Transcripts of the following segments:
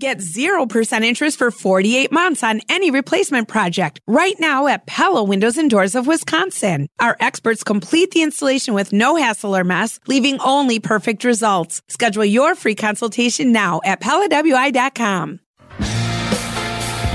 Get 0% interest for 48 months on any replacement project right now at Pella Windows and Doors of Wisconsin. Our experts complete the installation with no hassle or mess, leaving only perfect results. Schedule your free consultation now at PellaWI.com.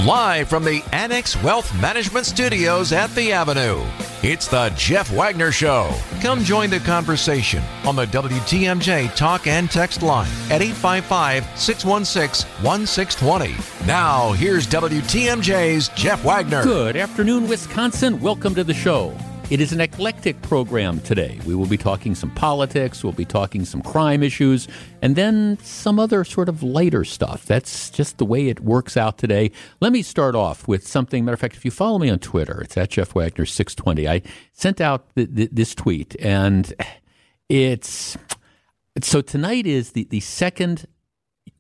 Live from the Annex Wealth Management Studios at The Avenue, it's the Jeff Wagner Show. Come join the conversation on the WTMJ talk and text line at 855 616 1620. Now, here's WTMJ's Jeff Wagner. Good afternoon, Wisconsin. Welcome to the show. It is an eclectic program today. We will be talking some politics, we'll be talking some crime issues, and then some other sort of lighter stuff. That's just the way it works out today. Let me start off with something. Matter of fact, if you follow me on Twitter, it's at Jeff Wagner 620. I sent out th- th- this tweet, and it's so tonight is the, the second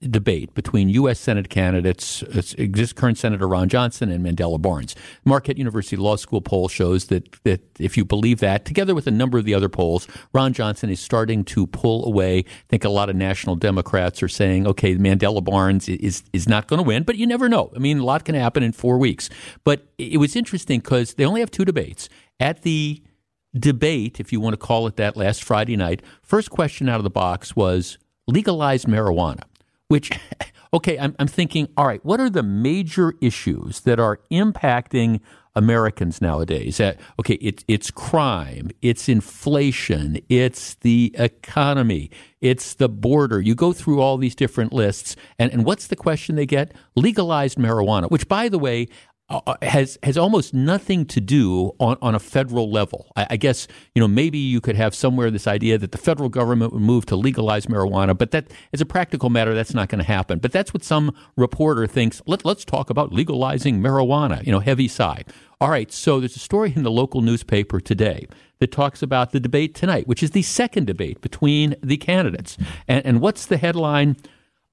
debate between U.S. Senate candidates, uh, exist current Senator Ron Johnson and Mandela Barnes. Marquette University Law School poll shows that that if you believe that, together with a number of the other polls, Ron Johnson is starting to pull away. I think a lot of national Democrats are saying, okay, Mandela Barnes is is not going to win, but you never know. I mean, a lot can happen in four weeks. But it was interesting because they only have two debates at the debate, if you want to call it that, last Friday night. First question out of the box was legalized marijuana which, okay, I'm, I'm thinking, all right, what are the major issues that are impacting Americans nowadays? Uh, okay, it, it's crime, it's inflation, it's the economy, it's the border. You go through all these different lists, and, and what's the question they get? Legalized marijuana, which, by the way, uh, uh, has has almost nothing to do on, on a federal level. I, I, guess you know maybe you could have somewhere this idea that the federal government would move to legalize marijuana, but that as a practical matter, that's not going to happen. But that's what some reporter thinks. Let let's talk about legalizing marijuana. You know, heavy side. All right, so there's a story in the local newspaper today that talks about the debate tonight, which is the second debate between the candidates. And, and what's the headline?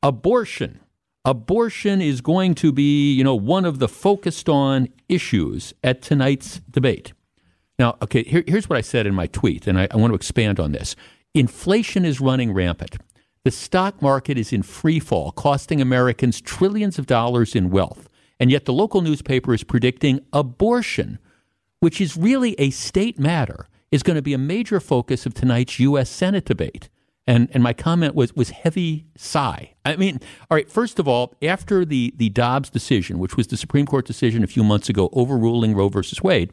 Abortion abortion is going to be, you know, one of the focused on issues at tonight's debate. Now, okay, here, here's what I said in my tweet, and I, I want to expand on this. Inflation is running rampant. The stock market is in free fall, costing Americans trillions of dollars in wealth. And yet the local newspaper is predicting abortion, which is really a state matter, is going to be a major focus of tonight's U.S. Senate debate. And and my comment was was heavy sigh. I mean, all right. First of all, after the the Dobbs decision, which was the Supreme Court decision a few months ago overruling Roe versus Wade,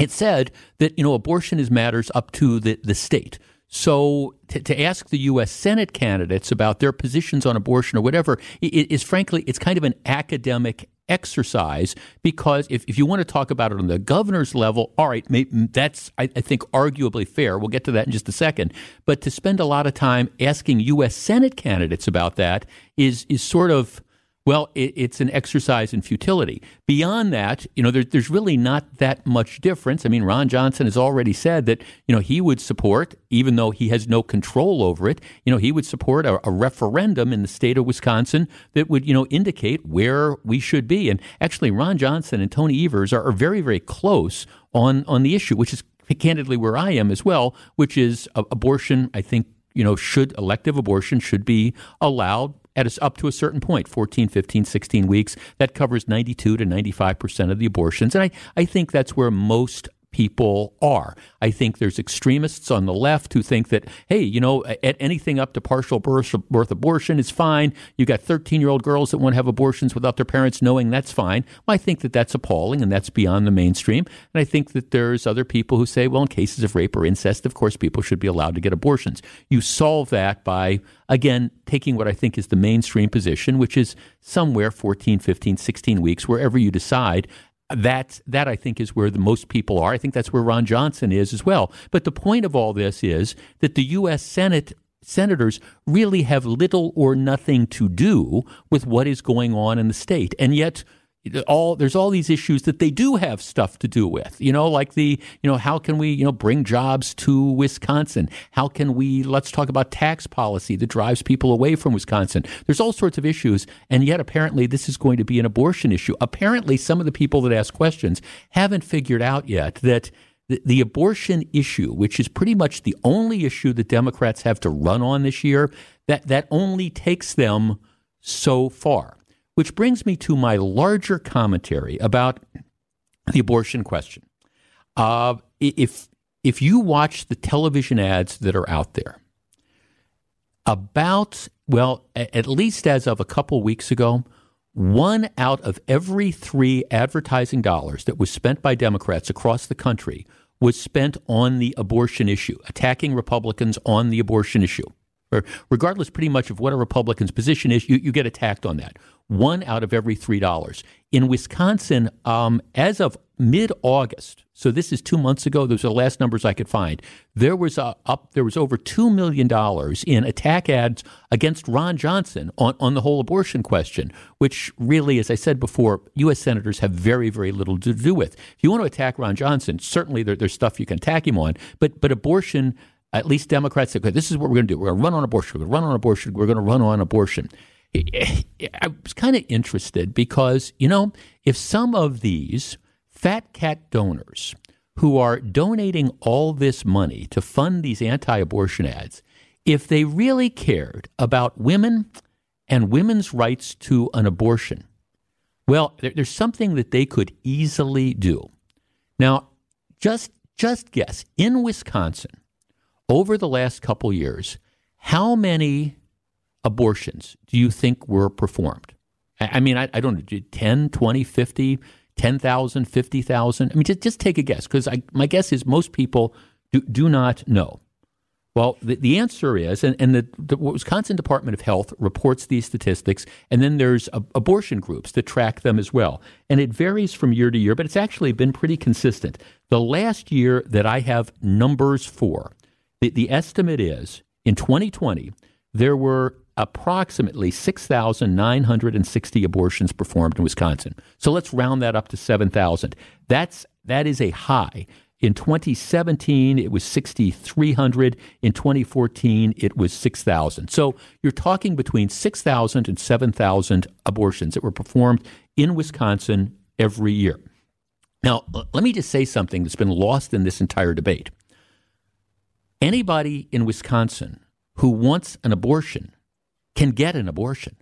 it said that you know abortion is matters up to the the state. So to, to, ask the U.S. Senate candidates about their positions on abortion or whatever is frankly, it's kind of an academic exercise because if, if you want to talk about it on the governor's level, all right, that's, I, I think, arguably fair. We'll get to that in just a second. But to spend a lot of time asking U.S. Senate candidates about that is, is sort of well, it, it's an exercise in futility. Beyond that, you know, there, there's really not that much difference. I mean, Ron Johnson has already said that, you know, he would support, even though he has no control over it, you know, he would support a, a referendum in the state of Wisconsin that would, you know, indicate where we should be. And actually, Ron Johnson and Tony Evers are, are very, very close on, on the issue, which is candidly where I am as well, which is uh, abortion, I think you know, should elective abortion should be allowed at a, up to a certain point 14 15 16 weeks that covers 92 to 95% of the abortions. And I, I think that's where most people are. I think there's extremists on the left who think that, hey, you know, at anything up to partial birth, birth abortion is fine. You got 13 year old girls that want to have abortions without their parents knowing that's fine. Well, I think that that's appalling and that's beyond the mainstream. And I think that there's other people who say, well, in cases of rape or incest, of course, people should be allowed to get abortions. You solve that by, again, taking what I think is the mainstream position, which is somewhere 14, 15, 16 weeks, wherever you decide that that I think is where the most people are. I think that's where Ron Johnson is as well. But the point of all this is that the U.S. Senate senators really have little or nothing to do with what is going on in the state, and yet all there's all these issues that they do have stuff to do with. You know like the you know how can we you know bring jobs to Wisconsin? How can we let's talk about tax policy that drives people away from Wisconsin. There's all sorts of issues and yet apparently this is going to be an abortion issue. Apparently some of the people that ask questions haven't figured out yet that the, abortion issue which is pretty much the only issue that Democrats have to run on this year that that only takes them so far. Which brings me to my larger commentary about the abortion question. Uh, if if you watch the television ads that are out there, about well, at least as of a couple weeks ago, one out of every three advertising dollars that was spent by Democrats across the country was spent on the abortion issue, attacking Republicans on the abortion issue. Regardless, pretty much of what a Republican's position is, you, you get attacked on that. One out of every three dollars. In Wisconsin, um, as of mid August, so this is two months ago. Those are the last numbers I could find. There was a, up. There was over two million dollars in attack ads against Ron Johnson on, on the whole abortion question, which really, as I said before, U.S. senators have very very little to do with. If you want to attack Ron Johnson, certainly there, there's stuff you can attack him on, but but abortion. At least Democrats say, okay, this is what we're going to do. We're going to run on abortion. We're going to run on abortion. We're going to run on abortion. I was kind of interested because, you know, if some of these fat cat donors who are donating all this money to fund these anti abortion ads, if they really cared about women and women's rights to an abortion, well, there, there's something that they could easily do. Now, just just guess in Wisconsin over the last couple years, how many abortions do you think were performed? I, I mean, I, I, don't know, 10, 20, 50, 10,000, 50,000? I mean, just, just take a guess, because my guess is most people do, do not know. Well, the, the answer is, and, and the, the, Wisconsin Department of Health reports these statistics, and then there's a, abortion groups that track them as well. And it varies from year to year, but it's actually been pretty consistent. The last year that I have numbers for, the, the estimate is in 2020, there were approximately 6,960 abortions performed in Wisconsin. So let's round that up to 7,000. That's that is a high. In 2017, it was 6,300. In 2014, it was 6,000. So you're talking between 6,000 and 7,000 abortions that were performed in Wisconsin every year. Now, let me just say something that's been lost in this entire debate. Anybody in Wisconsin who wants an abortion can get an abortion.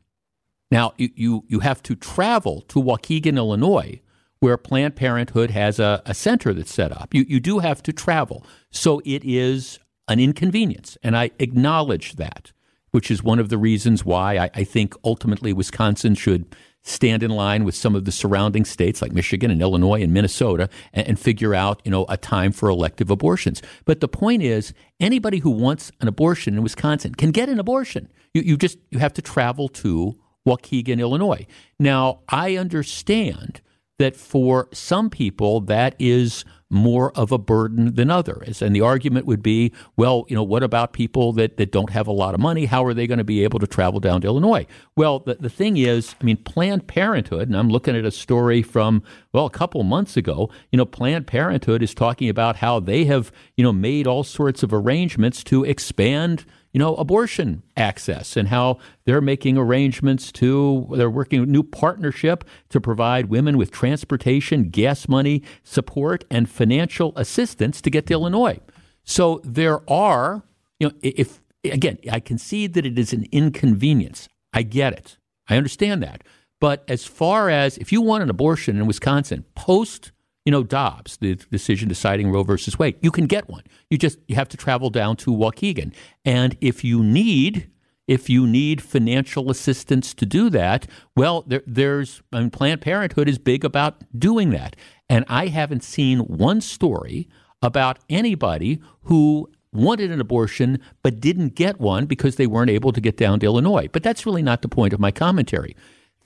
Now, you, you, you have to travel to Waukegan, Illinois, where Planned Parenthood has a, a center that's set up. You, you do have to travel. So it is an inconvenience, and I acknowledge that, which is one of the reasons why I, I think ultimately Wisconsin should stand in line with some of the surrounding states like Michigan and Illinois and Minnesota and, and, figure out, you know, a time for elective abortions. But the point is, anybody who wants an abortion in Wisconsin can get an abortion. You, you just you have to travel to Waukegan, Illinois. Now, I understand that for some people that is more of a burden than others. And the argument would be, well, you know, what about people that, that don't have a lot of money? How are they going to be able to travel down to Illinois? Well, the, the thing is, I mean, Planned Parenthood, and I'm looking at a story from, well, a couple months ago, you know, Planned Parenthood is talking about how they have, you know, made all sorts of arrangements to expand you know, abortion access and how they're making arrangements to, they're working a new partnership to provide women with transportation, gas money, support, and financial assistance to get to Illinois. So there are, you know, if, again, I concede that it is an inconvenience. I get it. I understand that. But as far as if you want an abortion in Wisconsin post you know, Dobbs, the decision deciding Roe versus Wade. You can get one. You just you have to travel down to Waukegan, and if you need if you need financial assistance to do that, well, there, there's I mean, Planned Parenthood is big about doing that, and I haven't seen one story about anybody who wanted an abortion but didn't get one because they weren't able to get down to Illinois. But that's really not the point of my commentary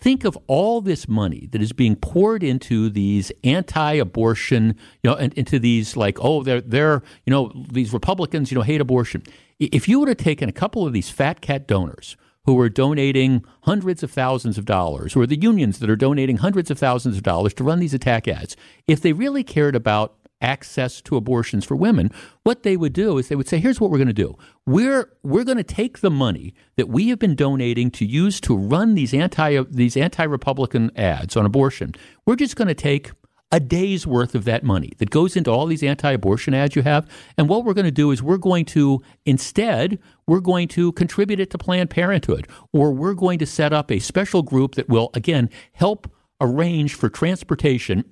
think of all this money that is being poured into these anti-abortion, you know, and into these like, oh, they're they're you know these Republicans, you know, hate abortion. If you would have taken a couple of these fat cat donors who are donating hundreds of thousands of dollars, or the unions that are donating hundreds of thousands of dollars to run these attack ads, if they really cared about access to abortions for women, what they would do is they would say, here's what we're going to do. We're, we're going to take the money that we have been donating to use to run these anti, these anti-Republican ads on abortion. We're just going to take a day's worth of that money that goes into all these anti abortion ads you have. And what we're going to do is we're going to, instead, we're going to contribute it to Planned Parenthood, or we're going to set up a special group that will, again, help arrange for transportation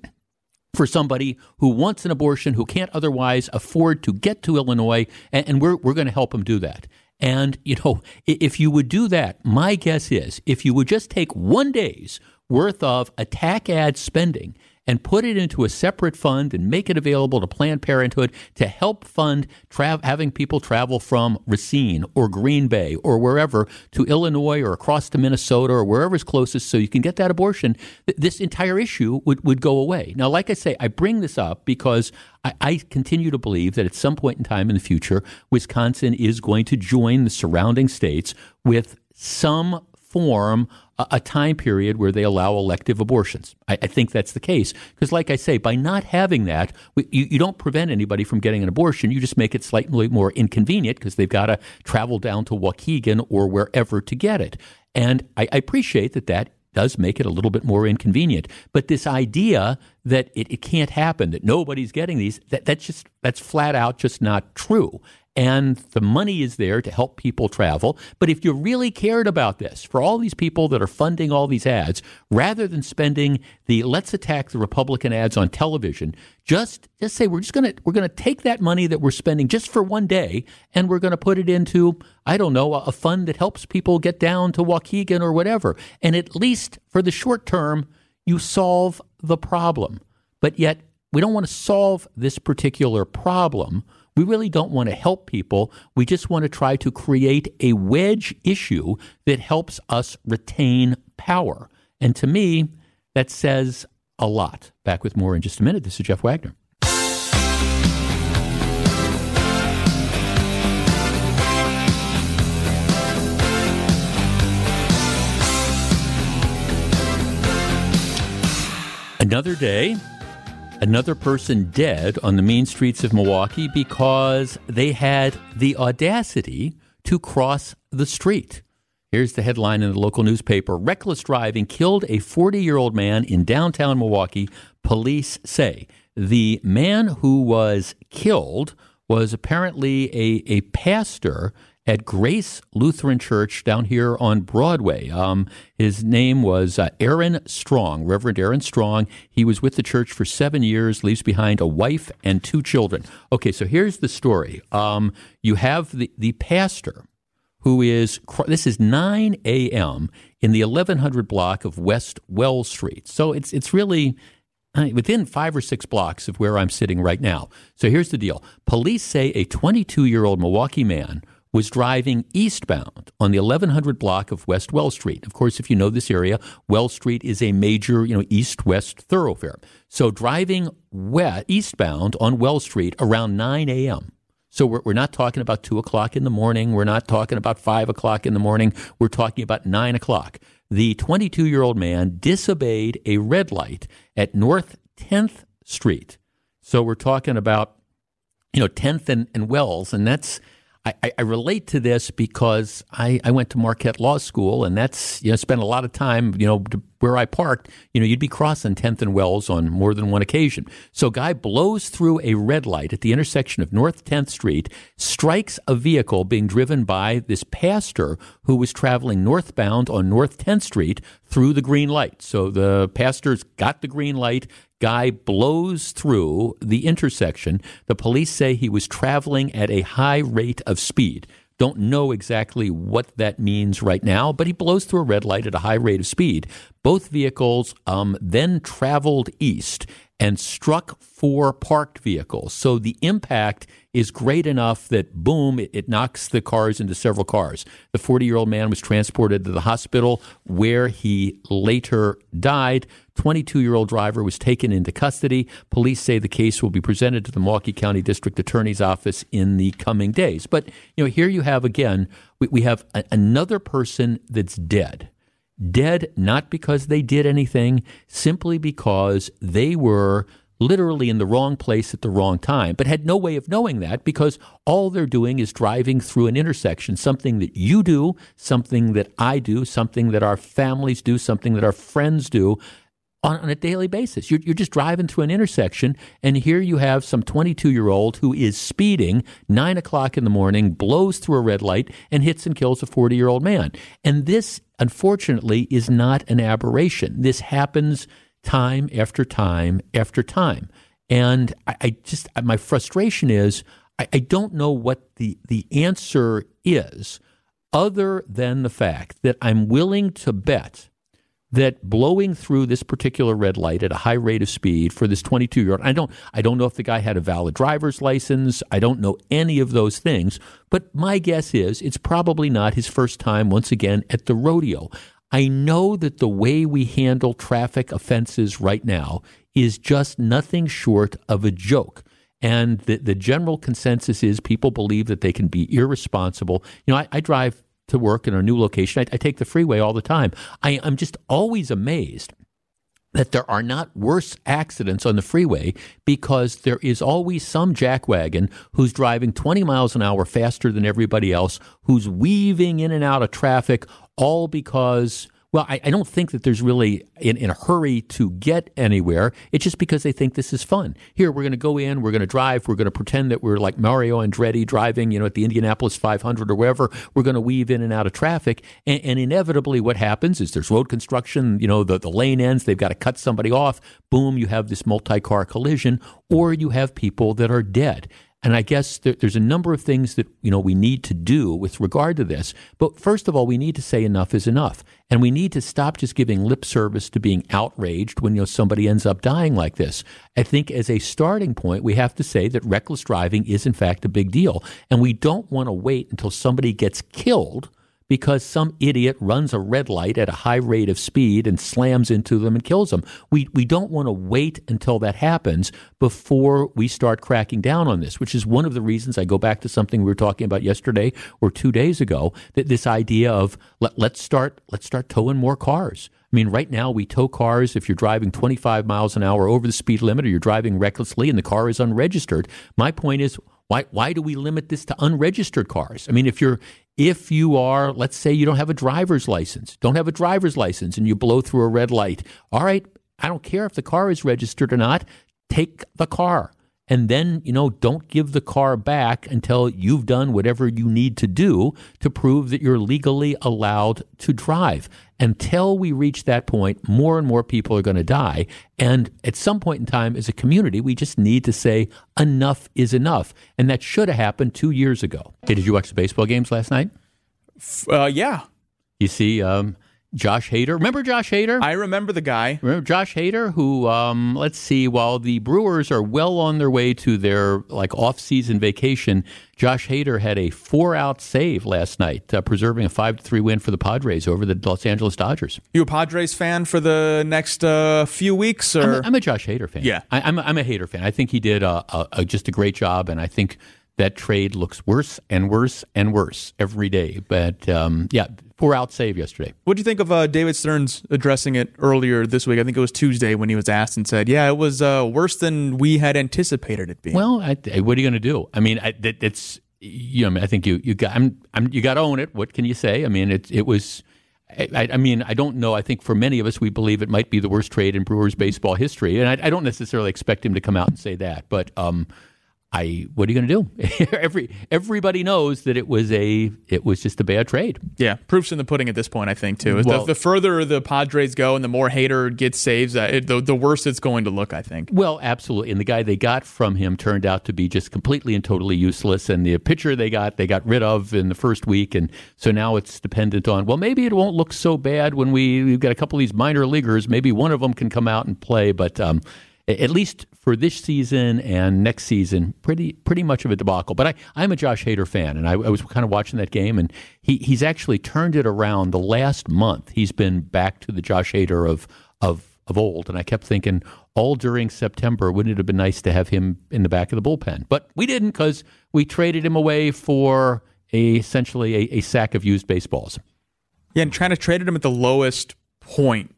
for somebody who wants an abortion, who can't otherwise afford to get to Illinois, and, and we're, we're going to help them do that. And, you know, if you would do that, my guess is if you would just take one day's worth of attack ad spending and put it into a separate fund and make it available to Planned Parenthood to help fund tra- having people travel from Racine or Green Bay or wherever to Illinois or across to Minnesota or wherever's closest so you can get that abortion, th- this entire issue would, would go away. Now, like I say, I bring this up because I, I continue to believe that at some point in time in the future, Wisconsin is going to join the surrounding states with some form a time period where they allow elective abortions. I, I think that's the case because, like I say, by not having that, we, you, you, don't prevent anybody from getting an abortion. You just make it slightly more inconvenient because they've got to travel down to Waukegan or wherever to get it. And I, I appreciate that that does make it a little bit more inconvenient. But this idea that it, it can't happen, that nobody's getting these, that, that's just that's flat out just not true and the money is there to help people travel. But if you really cared about this, for all these people that are funding all these ads, rather than spending the let's attack the Republican ads on television, just just say we're just gonna we're gonna take that money that we're spending just for one day and we're gonna put it into I don't know a, a fund that helps people get down to Waukegan or whatever, and at least for the short term, you solve the problem. But yet we don't want to solve this particular problem we really don't want to help people. We just want to try to create a wedge issue that helps us retain power. And to me, that says a lot. Back with more in just a minute. This is Jeff Wagner. Another day another person dead on the mean streets of Milwaukee because they had the audacity to cross the street. Here's the headline in the local newspaper Reckless driving killed a 40 year old man in downtown Milwaukee, police say. The man who was killed was apparently a, a pastor at Grace Lutheran Church down here on Broadway. Um, his name was uh, Aaron Strong, Reverend Aaron Strong. He was with the church for seven years, leaves behind a wife and two children. Okay, so here's the story. Um, you have the, the pastor who is, this is 9 a.m. in the 1100 block of West Wells Street. So it's, it's really within five or six blocks of where I'm sitting right now. So here's the deal. Police say a 22 year old Milwaukee man was driving eastbound on the 1100 block of West Well Street. Of course, if you know this area, Wells Street is a major, you know, east-west thoroughfare. So driving west, eastbound on Wells Street around 9 a.m. So we're, we're not talking about 2 o'clock in the morning. We're not talking about 5 o'clock in the morning. We're talking about 9 o'clock. The 22 year old man disobeyed a red light at North 10th Street. So we're talking about, you know, 10th and, and Wells, and that's I, I, relate to this because I, I went to Marquette Law School, and that's you know spent a lot of time you know where I parked. You know, you'd be crossing 10th and Wells on more than one occasion. So, guy blows through a red light at the intersection of North 10th Street, strikes a vehicle being driven by this pastor who was traveling northbound on North 10th Street through the green light. So the pastor's got the green light, guy blows through the intersection. The police say he was traveling at a high rate of speed. Don't know exactly what that means right now, but he blows through a red light at a high rate of speed. Both vehicles um, then traveled east and struck four parked vehicles. So the impact is great enough that boom, it, it knocks the cars into several cars. The 40 year old man was transported to the hospital where he later died. 22 year old driver was taken into custody. Police say the case will be presented to the Milwaukee County District Attorney's Office in the coming days. But, you know, here you have again, we, we have a, another person that's dead. Dead not because they did anything, simply because they were literally in the wrong place at the wrong time, but had no way of knowing that because all they're doing is driving through an intersection, something that you do, something that I do, something that our families do, something that our friends do on, on a daily basis. You're, you're just driving through an intersection, and here you have some 22 year old who is speeding nine o'clock in the morning, blows through a red light, and hits and kills a 40 year old man. And this, unfortunately, is not an aberration. This happens time after time after time. And I, I just, my frustration is I, I don't know what the, the answer is other than the fact that I'm willing to bet that blowing through this particular red light at a high rate of speed for this 22 year old, I don't, I don't know if the guy had a valid driver's license. I don't know any of those things, but my guess is it's probably not his first time once again at the rodeo. I know that the way we handle traffic offenses right now is just nothing short of a joke. And the, the general consensus is people believe that they can be irresponsible. You know, I, I drive to work in our new location. I, I take the freeway all the time. I, I'm just always amazed that there are not worse accidents on the freeway because there is always some jackwagon who's driving 20 miles an hour faster than everybody else, who's weaving in and out of traffic, all because well, I, I, don't think that there's really in, in, a hurry to get anywhere. It's just because they think this is fun. Here, we're going to go in, we're going to drive, we're going to pretend that we're like Mario Andretti driving, you know, at the Indianapolis 500 or wherever. We're going to weave in and out of traffic. And, and inevitably, what happens is there's road construction, you know, the, the lane ends, they've got to cut somebody off. Boom, you have this multi car collision, or you have people that are dead. And I guess there, there's a number of things that you know we need to do with regard to this. But first of all, we need to say enough is enough, and we need to stop just giving lip service to being outraged when you know somebody ends up dying like this. I think as a starting point, we have to say that reckless driving is in fact a big deal, and we don't want to wait until somebody gets killed because some idiot runs a red light at a high rate of speed and slams into them and kills them. We, we don't want to wait until that happens before we start cracking down on this, which is one of the reasons I go back to something we were talking about yesterday or two days ago, that this idea of let, let's start, let's start towing more cars. I mean, right now we tow cars if you're driving 25 miles an hour over the speed limit or you're driving recklessly and the car is unregistered. My point is, why, why do we limit this to unregistered cars? I mean, if you're if you are, let's say you don't have a driver's license, don't have a driver's license and you blow through a red light. All right, I don't care if the car is registered or not. Take the car and then, you know, don't give the car back until you've done whatever you need to do to prove that you're legally allowed to drive. Until we reach that point, more and more people are going to die. And at some point in time, as a community, we just need to say enough is enough. And that should have happened two years ago. Hey, did you watch the baseball games last night? Uh, yeah. You see, um, Josh Hader. Remember Josh Hader? I remember the guy. Remember Josh Hader, who, um, let's see, while the Brewers are well on their way to their like off-season vacation, Josh Hader had a four-out save last night, uh, preserving a five-three win for the Padres over the Los Angeles Dodgers. You a Padres fan for the next uh, few weeks? Or I'm a, I'm a Josh Hader fan. Yeah, I, am a, I'm a Hader fan. I think he did a, a, a, just a great job, and I think that trade looks worse and worse and worse every day. But um, yeah, four out save yesterday. What do you think of uh, David Stearns addressing it earlier this week? I think it was Tuesday when he was asked and said, "Yeah, it was uh, worse than we had anticipated it being." Well, I, what are you going to do? I mean, I, it, it's you know, I think you you got I'm, I'm you got to own it. What can you say? I mean, it it was. I, I, mean, I don't know. I think for many of us, we believe it might be the worst trade in Brewers baseball history, and I, I don't necessarily expect him to come out and say that. But um, I what are you going to do? Every everybody knows that it was a it was just a bad trade. Yeah, proofs in the pudding at this point. I think too. Well, the, the, further the Padres go and the more Hader gets saves, uh, it, the the worse it's going to look. I think. Well, absolutely. And the guy they got from him turned out to be just completely and totally useless. And the pitcher they got they got rid of in the first week, and so now it's dependent on. Well, maybe it won't look so bad when we we've got a couple of these minor leaguers. Maybe one of them can come out and play, but. Um, at least for this season and next season, pretty pretty much of a debacle. But I, I'm a Josh Hader fan, and I, I, was kind of watching that game, and he, he's actually turned it around. The last month, he's been back to the Josh Hader of of of old, and I kept thinking all during September, wouldn't it have been nice to have him in the back of the bullpen? But we didn't because we traded him away for a, essentially a, a sack of used baseballs. Yeah, and trying to trade him at the lowest point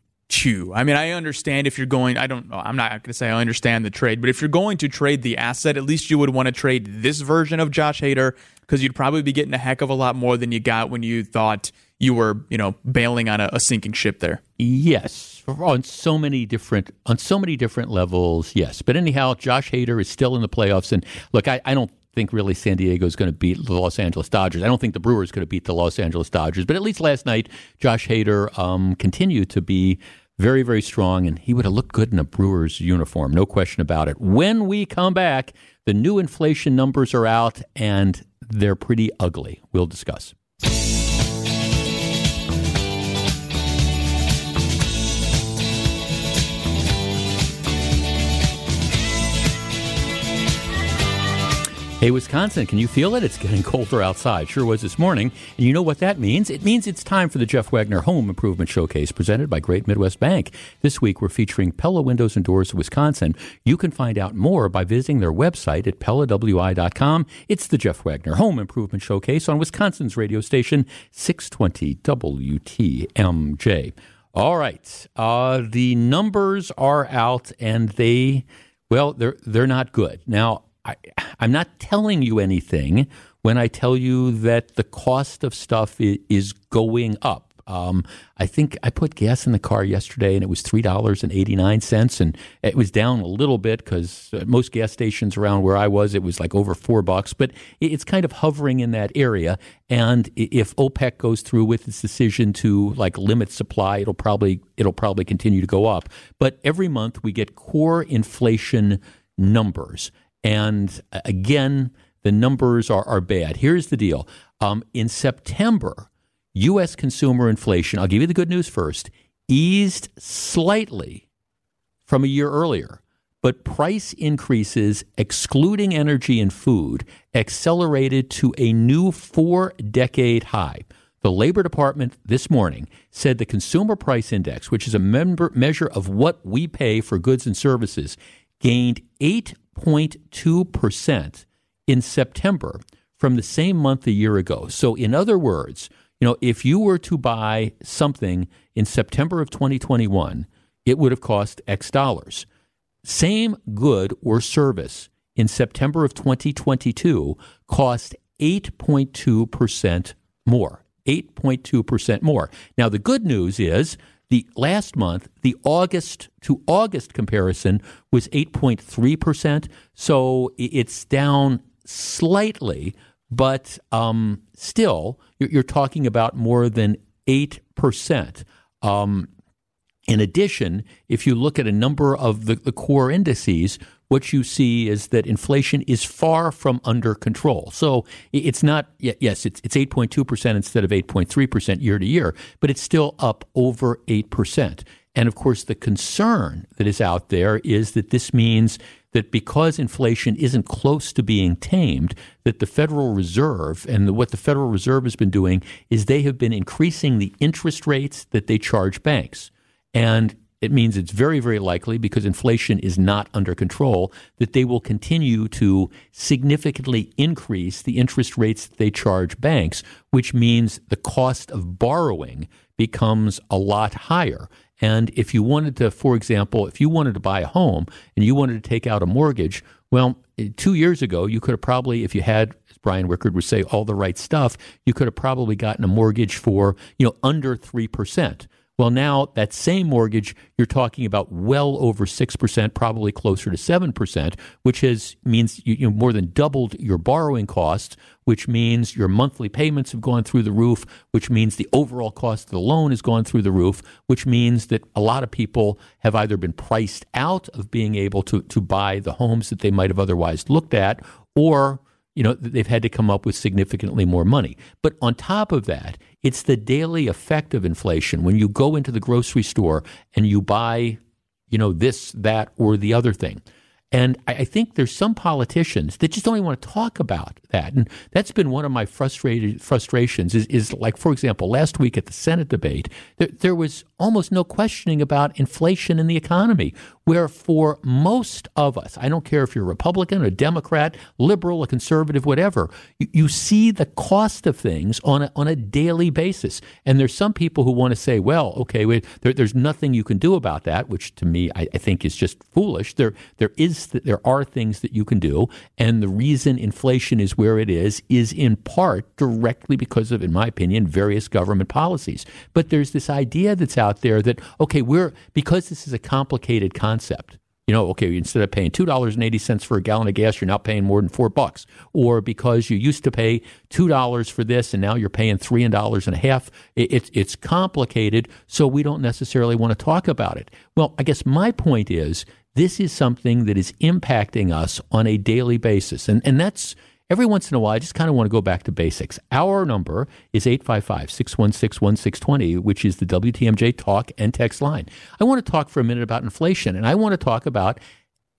I mean, I understand if you're going, I don't know, I'm not going to say I understand the trade, but if you're going to trade the asset, at least you would want to trade this version of Josh Hader because you'd probably be getting a heck of a lot more than you got when you thought you were, you know, bailing on a, a sinking ship there. Yes, on so many different on so many different levels. Yes, but anyhow, Josh Hader is still in the playoffs, and look, I, I don't think really San Diego is going to beat the Los Angeles Dodgers. I don't think the Brewers could to beat the Los Angeles Dodgers, but at least last night, Josh Hader um, continued to be very, very strong, and he would have looked good in a Brewers uniform, no question about it. When we come back, the new inflation numbers are out, and they're pretty ugly. We'll discuss. Hey, Wisconsin, can you feel it? It's getting colder outside. Sure was this morning. And you know what that means? It means it's time for the Jeff Wagner Home Improvement Showcase presented by Great Midwest Bank. This week, we're featuring Pella Windows and Doors of Wisconsin. You can find out more by visiting their website at PellaWI.com. It's the Jeff Wagner Home Improvement Showcase on Wisconsin's radio station, 620 WTMJ. All right. Uh, the numbers are out and they, well, they're, they're not good. Now, I, I'm not telling you anything when I tell you that the cost of stuff is going up. Um, I think I put gas in the car yesterday and it was three dollars and it was down a little bit because most gas stations around where I was it was like over four bucks, but it's kind of hovering in that area. And if OPEC goes through with its decision to like limit supply, it'll probably it'll probably continue to go up. But every month we get core inflation numbers. And uh, again, the numbers are, are bad. Here's the deal um, in September, U.S. consumer inflation, I'll give you the good news first, eased slightly from a year earlier. But price increases, excluding energy and food, accelerated to a new four decade high. The Labor Department this morning said the Consumer Price Index, which is a member, measure of what we pay for goods and services, gained 8.2% in September from the same month a year ago. So, in other words, you know, if you were to buy something in September of 2021, it would have cost X dollars. Same good or service in September of 2022 cost 8.2% more. 8.2% more. Now, the good news is the last month, the August to August comparison was 8.3%. So it's down slightly, but um, still, you're, talking about more than 8%. Um, in addition, if you look at a number of the, the core indices, what you see is that inflation is far from under control. So it's not, yes, it's, it's 8.2% instead of 8.3% year to year, but it's still up over 8%. And of course, the concern that is out there is that this means that because inflation isn't close to being tamed, that the Federal Reserve and the, what the Federal Reserve has been doing is they have been increasing the interest rates that they charge banks. And it means it's very, very likely because inflation is not under control that they will continue to significantly increase the interest rates that they charge banks, which means the cost of borrowing becomes a lot higher. And if you wanted to, for example, if you wanted to buy a home and you wanted to take out a mortgage, well, two years ago, you could have probably, if you had, as Brian Wickard would say, all the right stuff, you could have probably gotten a mortgage for, you know, under 3%. Well, now that same mortgage, you're talking about well over 6%, probably closer to 7%, which has, means you, you more than doubled your borrowing costs, which means your monthly payments have gone through the roof, which means the overall cost of the loan has gone through the roof, which means that a lot of people have either been priced out of being able to, to buy the homes that they might have otherwise looked at, or you know, they've had to come up with significantly more money. But on top of that, it's the daily effect of inflation. When you go into the grocery store and you buy, you know, this, that, or the other thing, and I, think there's some politicians that just don't even want to talk about that. And that's been one of my frustrated frustrations is, is like, for example, last week at the Senate debate, there, there was almost no questioning about inflation in the economy, where for most of us, I don't care if you're a Republican, a Democrat, liberal, a conservative, whatever, you, you see the cost of things on a, on a daily basis. And there's some people who want to say, well, okay, wait, there, there's nothing you can do about that, which to me I, I think is just foolish. There, there is there are things that you can do, and the reason inflation is where it is is in part directly because of, in my opinion, various government policies. But there's this idea that's out there that, okay, we're, because this is a complicated concept, you know, okay, instead of paying two dollars and eighty cents for a gallon of gas, you're now paying more than four bucks. Or because you used to pay two dollars for this and now you're paying three dollars and a half. It's it's complicated, so we don't necessarily want to talk about it. Well, I guess my point is this is something that is impacting us on a daily basis, and and that's every once in a while, I just kind of want to go back to basics. Our number is 855 616 1620, which is the WTMJ talk and text line. I want to talk for a minute about inflation, and I want to talk about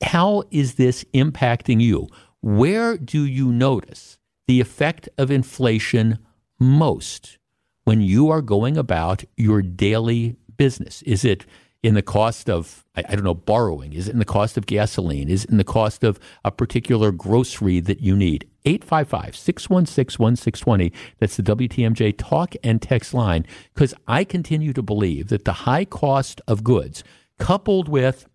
how is this impacting you? Where do you notice the effect of inflation most when you are going about your daily business? Is it in the cost of, I, I, don't know, borrowing? Is it in the cost of gasoline? Is it in the cost of a particular grocery that you need? 855 616 1620. That's the WTMJ talk and text line. Because I continue to believe that the high cost of goods, coupled with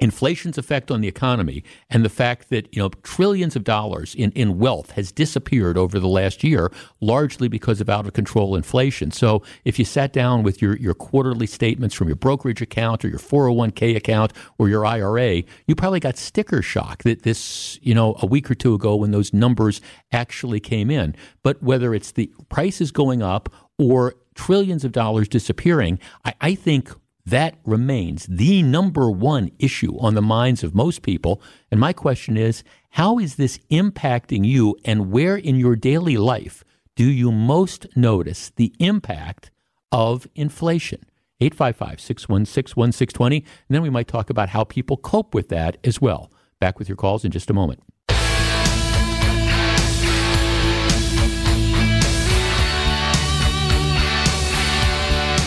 inflation's effect on the economy and the fact that you know trillions of dollars in, in wealth has disappeared over the last year largely because of out of control inflation. So if you sat down with your, your quarterly statements from your brokerage account or your 401k account or your IRA you probably got sticker shock that this you know a week or two ago when those numbers actually came in. But whether it's the prices going up or trillions of dollars disappearing I, I think that remains the number one issue on the minds of most people. And my question is how is this impacting you, and where in your daily life do you most notice the impact of inflation? 855 616 1620. And then we might talk about how people cope with that as well. Back with your calls in just a moment.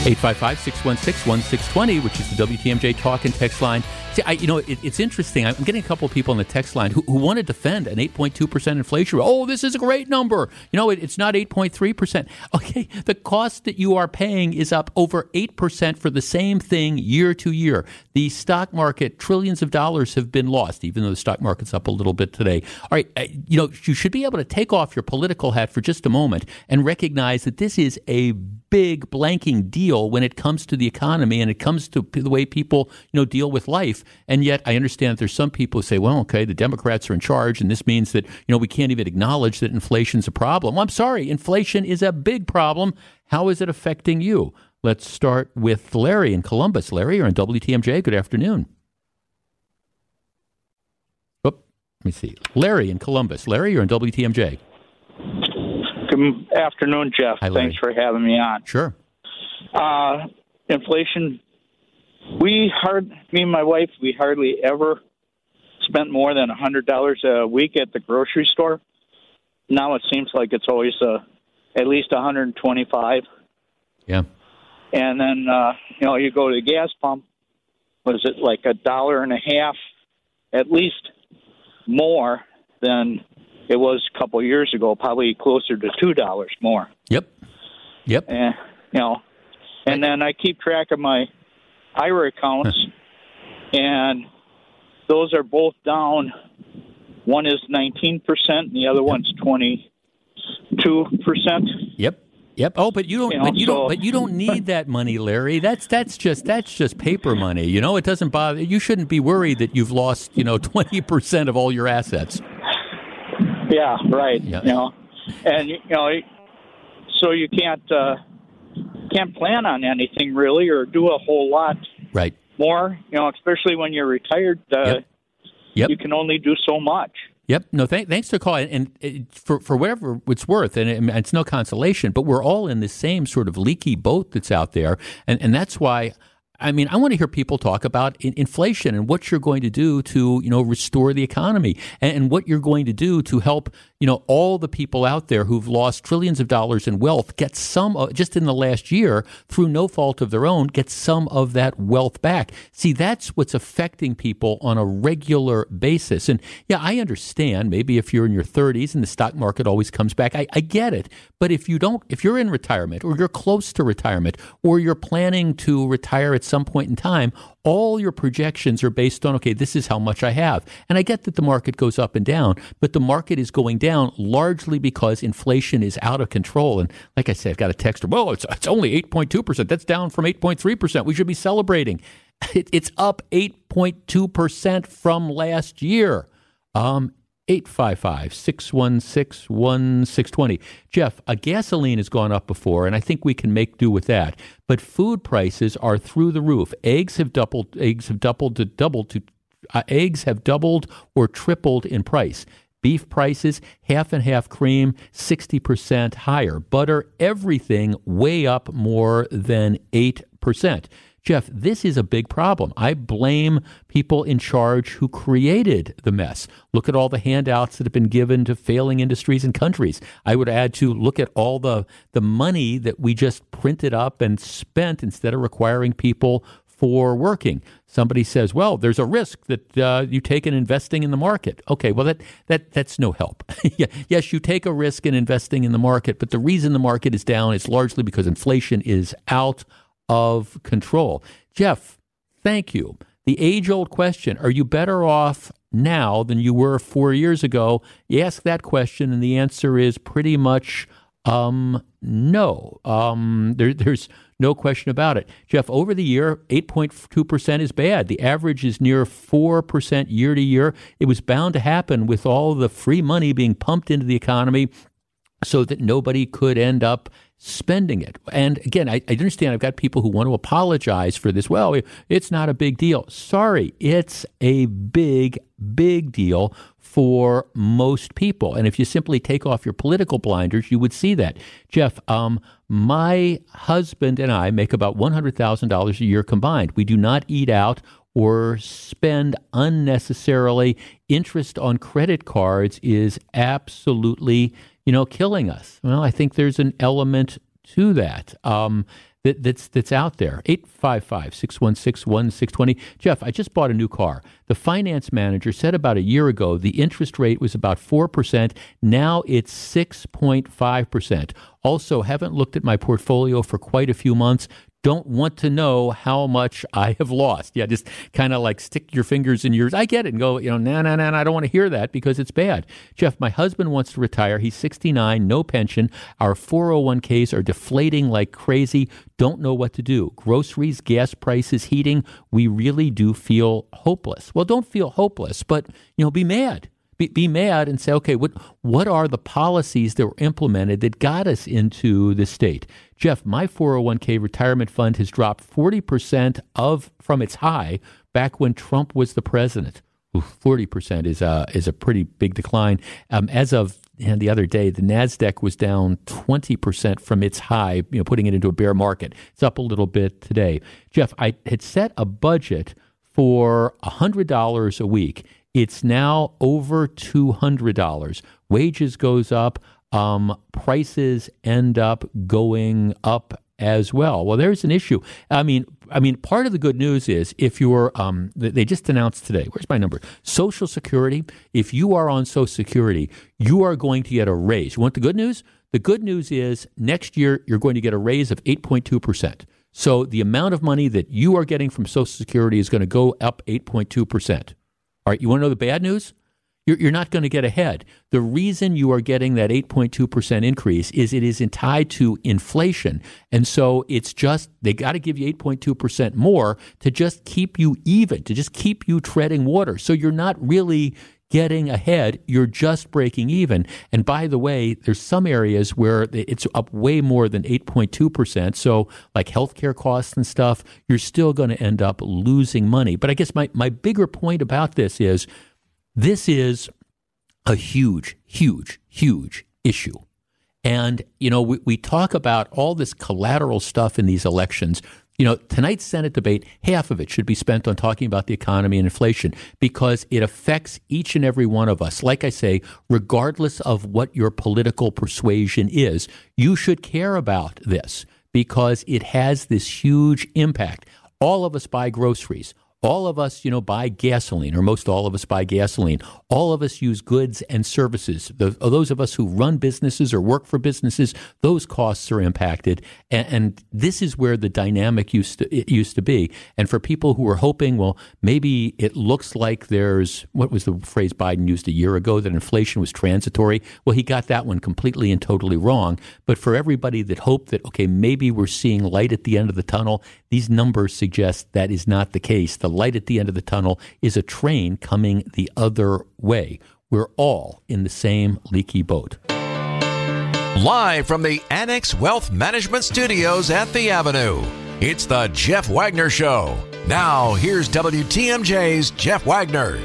855 616 1620, which is the WTMJ talk and text line. See, I, you know, it, it's interesting. I'm getting a couple of people on the text line who, who want to defend an 8.2% inflation rate. Oh, this is a great number. You know, it, it's not 8.3%. Okay, the cost that you are paying is up over 8% for the same thing year to year. The stock market, trillions of dollars have been lost, even though the stock market's up a little bit today. All right, you know, you should be able to take off your political hat for just a moment and recognize that this is a big blanking deal when it comes to the economy and it comes to the way people, you know, deal with life. And yet, I understand that there's some people who say, well, okay, the Democrats are in charge, and this means that, you know, we can't even acknowledge that inflation's a problem. Well, I'm sorry, inflation is a big problem. How is it affecting you? Let's start with Larry in Columbus. Larry, you're on WTMJ. Good afternoon. Oop, let me see. Larry in Columbus. Larry, you're on WTMJ. Good afternoon, Jeff. Hi, Thanks for having me on. Sure. Uh, inflation we hard me and my wife we hardly ever spent more than a hundred dollars a week at the grocery store. Now it seems like it's always uh, at least a hundred and twenty-five. Yeah. And then uh, you know you go to the gas pump. Was it like a dollar and a half, at least more than it was a couple of years ago? Probably closer to two dollars more. Yep. Yep. And you know, and then I keep track of my IRA accounts, and those are both down. One is 19%, and the other one's 22%. Yep. Yep. Oh, but you don't. You know, but you so, don't. But you don't need that money, Larry. That's that's just that's just paper money. You know, it doesn't bother. You shouldn't be worried that you've lost. You know, twenty percent of all your assets. Yeah. Right. Yeah. You know, and you know, so you can't. Uh, can't plan on anything really or do a whole lot right more you know especially when you're retired uh, yep. Yep. you can only do so much Yep. No. Th- thanks for calling, and, and for for whatever it's worth, and it, it's no consolation, but we're all in the same sort of leaky boat that's out there, and and that's why I mean, I want to hear people talk about inflation and what you're going to do to, you know, restore the economy and, what you're going to do to help, you know, all the people out there who've lost trillions of dollars in wealth get some, uh, just in the last year, through no fault of their own, get some of that wealth back. See, that's what's affecting people on a regular basis. And yeah, I understand maybe if you're in your 30s and the stock market always comes back, I, I get it. But if you don't, if you're in retirement or you're close to retirement or you're planning to retire at some point in time, all your projections are based on, okay, this is how much I have. And I get that the market goes up and down, but the market is going down down largely because inflation is out of control. And like I said, I've got a texter. Well, it's it's only eight point two percent. That's down from eight point three percent. We should be celebrating. It, it's up eight point two percent from last year. Um, 855 616 1620. Jeff, a gasoline has gone up before, and I think we can make do with that. But food prices are through the roof. Eggs have doubled. Eggs have doubled to doubled to. Uh, eggs have doubled or tripled in price. Beef prices, half and half cream, 60% higher. Butter, everything way up more than 8%. Jeff, this is a big problem. I blame people in charge who created the mess. Look at all the handouts that have been given to failing industries and countries. I would add to look at all the, the money that we just printed up and spent instead of requiring people for working. Somebody says, "Well, there's a risk that uh, you take in investing in the market." Okay, well that that that's no help. yes, you take a risk in investing in the market, but the reason the market is down is largely because inflation is out of control. Jeff, thank you. The age old question are you better off now than you were four years ago? You ask that question, and the answer is pretty much um, no. Um, there, there's no question about it. Jeff, over the year, 8.2% is bad. The average is near 4% year to year. It was bound to happen with all the free money being pumped into the economy so that nobody could end up spending it. And again, I, I, understand I've got people who want to apologize for this. Well, it's not a big deal. Sorry, it's a big, big deal for most people. And if you simply take off your political blinders, you would see that. Jeff, um, my husband and I make about $100,000 a year combined. We do not eat out or spend unnecessarily. Interest on credit cards is absolutely you know, killing us. Well, I think there's an element to that. Um, that, that's that's out there. 855-616-1620. Jeff, I just bought a new car. The finance manager said about a year ago the interest rate was about 4%. Now it's 6.5%. Also, haven't looked at my portfolio for quite a few months don't want to know how much I have lost. Yeah, just kind of like stick your fingers in yours. I get it and go, you know, nah, nah, nah, I don't want to hear that because it's bad. Jeff, my husband wants to retire. He's 69, no pension. Our 401ks are deflating like crazy. Don't know what to do. Groceries, gas prices, heating. We really do feel hopeless. Well, don't feel hopeless, but, you know, be mad be, be mad and say, okay, what what are the policies that were implemented that got us into this state? Jeff, my 401k retirement fund has dropped 40% of from its high back when Trump was the president. Forty percent is a is a pretty big decline. Um, as of and the other day, the Nasdaq was down twenty percent from its high. You know, putting it into a bear market. It's up a little bit today. Jeff, I had set a budget for hundred dollars a week it's now over $200. Wages goes up, um, prices end up going up as well. Well, there's an issue. I mean, I mean, part of the good news is if you're, um, they just announced today. Where's my number? Social Security. If you are on Social Security, you are going to get a raise. You want the good news? The good news is next year you're going to get a raise of 8.2 percent. So the amount of money that you are getting from Social Security is going to go up 8.2 percent. All right, you want to know the bad news? You're, you're not going to get ahead. The reason you are getting that 8.2% increase is it is tied to inflation. And so it's just, they got to give you 8.2% more to just keep you even, to just keep you treading water. So you're not really getting ahead, you're just breaking even. And by the way, there's some areas where it's up way more than 8.2%. So, like healthcare costs and stuff, you're still going to end up losing money. But I guess my, my bigger point about this is this is a huge, huge, huge issue. And, you know, we, we talk about all this collateral stuff in these elections you know, tonight's Senate debate, half of it should be spent on talking about the economy and inflation because it affects each and every one of us. Like I say, regardless of what your political persuasion is, you should care about this because it has this huge impact. All of us buy groceries. All of us, you know, buy gasoline, or most all of us buy gasoline. All of us use goods and services. The, those of us who run businesses or work for businesses, those costs are impacted. And, and this is where the dynamic used to, used to be. And for people who are hoping, well, maybe it looks like there's, what was the phrase Biden used a year ago, that inflation was transitory? Well, he got that one completely and totally wrong. But for everybody that hoped that, okay, maybe we're seeing light at the end of the tunnel, these numbers suggest that is not the case. The light at the end of the tunnel is a train coming the other way. We're all in the same leaky boat. Live from the Annex Wealth Management Studios at the Avenue, it's the Jeff Wagner Show. Now, here's WTMJ's Jeff Wagner.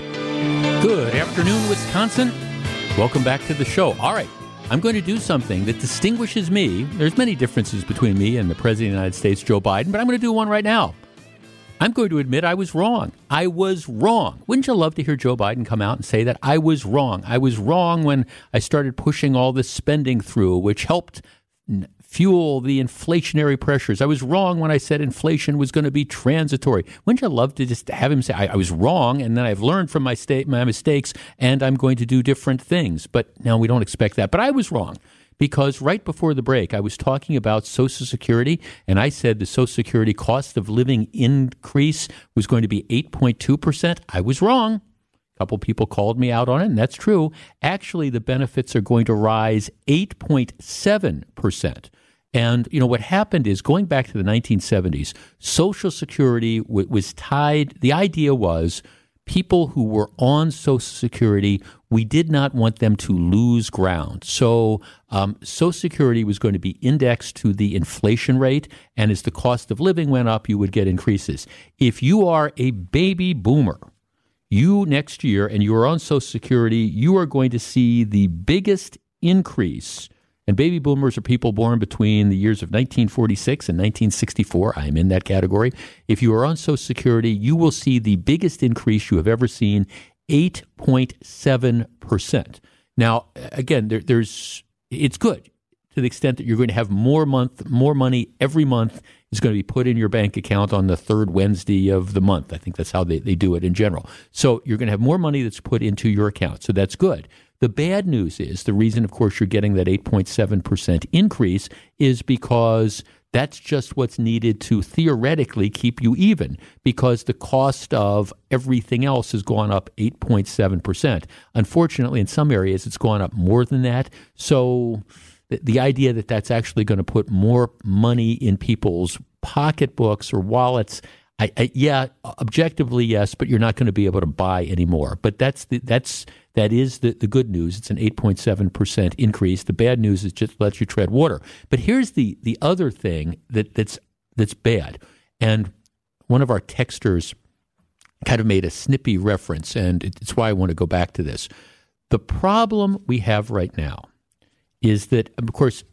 Good afternoon, Wisconsin. Welcome back to the show. All right, I'm going to do something that distinguishes me. There's many differences between me and the President of the United States, Joe Biden, but I'm going to do one right now. I'm going to admit I was wrong. I was wrong. Wouldn't you love to hear Joe Biden come out and say that I was wrong? I was wrong when I started pushing all this spending through, which helped fuel the inflationary pressures. I was wrong when I said inflation was going to be transitory. Wouldn't you love to just have him say, I, I was wrong, and then I've learned from my, my mistakes, and I'm going to do different things? But now we don't expect that. But I was wrong because right before the break, I was talking about Social Security, and I said the Social Security cost of living increase was going to be 8.2%. I was wrong. A couple people called me out on it, and that's true. Actually, the benefits are going to rise 8.7%. And you know what happened is going back to the 1970s, Social Security w- was tied. The idea was people who were on Social Security, we did not want them to lose ground. So, um, Social Security was going to be indexed to the inflation rate, and as the cost of living went up, you would get increases. If you are a baby boomer, you next year and you are on Social Security, you are going to see the biggest increase and baby boomers are people born between the years of 1946 and 1964. I am in that category. If you are on Social Security, you will see the biggest increase you have ever seen 8.7%. Now, again, there, there's it's good to the extent that you're going to have more month more money every month is going to be put in your bank account on the third Wednesday of the month. I think that's how they, they do it in general. So you're going to have more money that's put into your account. So that's good. The bad news is the reason, of course, you're getting that 8.7% increase is because that's just what's needed to theoretically keep you even because the cost of everything else has gone up 8.7%. Unfortunately, in some areas, it's gone up more than that. So the, the idea that that's actually going to put more money in people's pocketbooks or wallets. I, I, yeah, objectively yes, but you're not going to be able to buy anymore. But that's the, that's that is the, the good news. It's an 8.7% increase. The bad news is just lets you tread water. But here's the, the other thing that, that's, that's bad. And one of our texters kind of made a snippy reference, and it's why I want to go back to this. The problem we have right now is that, of course,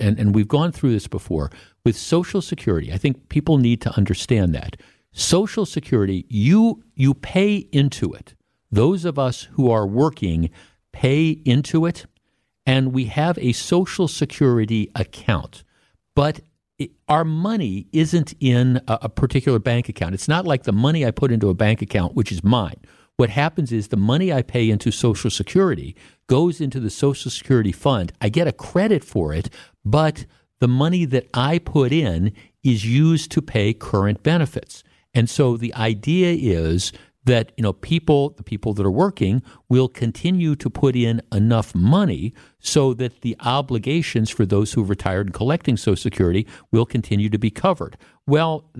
and, and we've gone through this before, with Social Security, I think people need to understand that. Social Security, you you pay into it those of us who are working pay into it, and we have a Social Security account. But it, our money isn't in a, a particular bank account. It's not like the money I put into a bank account, which is mine. What happens is the money I pay into Social Security goes into the Social Security fund. I get a credit for it, but the money that I put in is used to pay current benefits. And so the idea is that you know people the people that are working will continue to put in enough money so that the obligations for those who have retired and collecting social security will continue to be covered. Well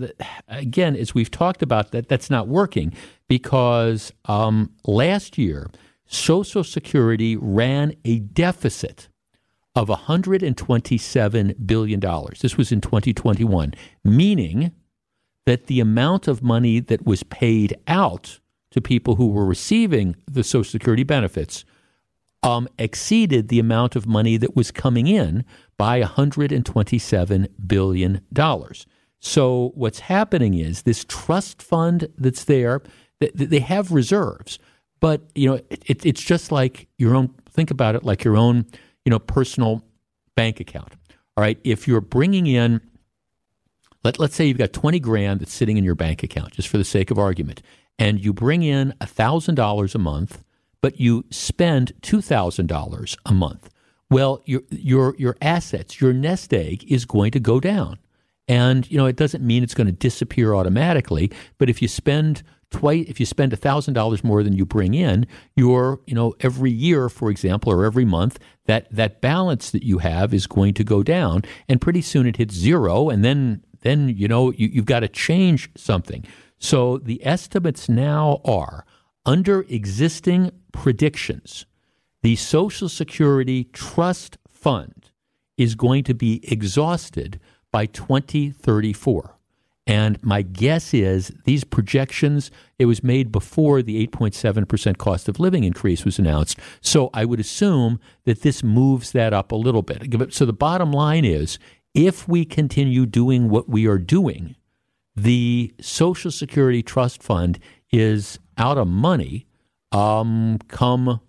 again as we've talked about that that's not working because um, last year social security ran a deficit of 127 billion dollars. This was in 2021 meaning that the amount of money that was paid out to people who were receiving the Social Security benefits um, exceeded the amount of money that was coming in by $127 billion. So, what's happening is this trust fund that's there, they have reserves, but you know it, it's just like your own. Think about it like your own, you know, personal bank account. All right, if you're bringing in let, let's say you've got 20 grand that's sitting in your bank account, just for the sake of argument, and you bring in $1,000 a month, but you spend $2,000 a month. Well, your, your, your assets, your nest egg is going to go down. And, you know, it doesn't mean it's going to disappear automatically, but if you spend twice if you spend $1000 more than you bring in your you know every year for example or every month that that balance that you have is going to go down and pretty soon it hits zero and then then you know you, you've got to change something so the estimates now are under existing predictions the social security trust fund is going to be exhausted by 2034 and my guess is these projections, it was made before the 8.7% cost of living increase was announced. So I would assume that this moves that up a little bit. So the bottom line is if we continue doing what we are doing, the Social Security Trust Fund is out of money um, come,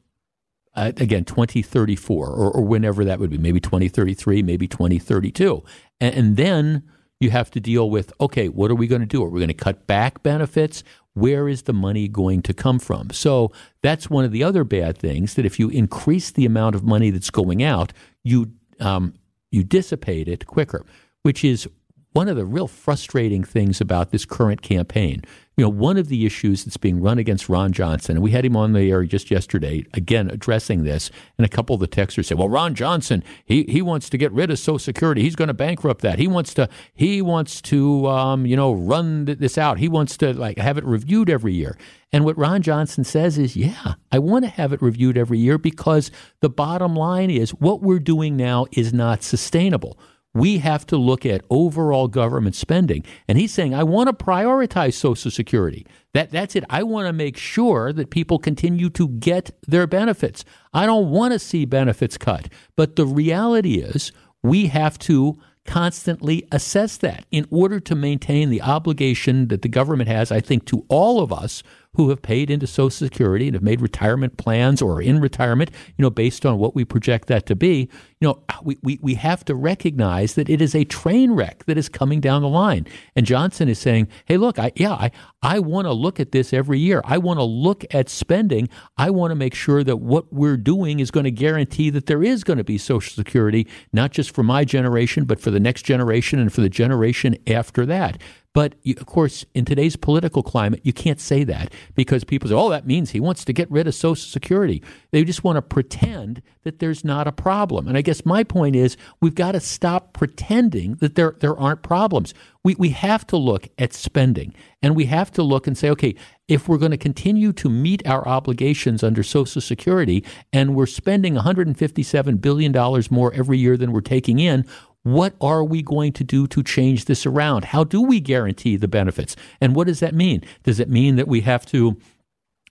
uh, again, 2034 or, or, whenever that would be, maybe 2033, maybe 2032. and, and then you have to deal with okay, what are we going to do? Are we going to cut back benefits? Where is the money going to come from? So that's one of the other bad things that if you increase the amount of money that's going out, you um, you dissipate it quicker, which is one of the real frustrating things about this current campaign. You know, one of the issues that's being run against Ron Johnson, and we had him on the air just yesterday, again addressing this, and a couple of the texters said, "Well, Ron Johnson, he he wants to get rid of Social Security. He's going to bankrupt that. He wants to he wants to um, you know run this out. He wants to like have it reviewed every year." And what Ron Johnson says is, "Yeah, I want to have it reviewed every year because the bottom line is what we're doing now is not sustainable." We have to look at overall government spending. And he's saying, I want to prioritize Social Security. That, that's it. I want to make sure that people continue to get their benefits. I don't want to see benefits cut. But the reality is, we have to constantly assess that in order to maintain the obligation that the government has, I think, to all of us who have paid into Social Security and have made retirement plans or are in retirement, you know, based on what we project that to be, you know, ah, we, we, we have to recognize that it is a train wreck that is coming down the line. And Johnson is saying, hey, look, I, yeah, I, I want to look at this every year. I want to look at spending. I want to make sure that what we're doing is going to guarantee that there is going to be Social Security, not just for my generation, but for the next generation and for the generation after that. But you, of course, in today's political climate, you can't say that because people say, oh, that means he wants to get rid of Social Security. They just want to pretend that there's not a problem. And I guess my point is we've got to stop pretending that there, there aren't problems. We, we have to look at spending and we have to look and say, okay, if we're going to continue to meet our obligations under Social Security and we're spending $157 billion more every year than we're taking in, what are we going to do to change this around? How do we guarantee the benefits? And what does that mean? Does it mean that we have to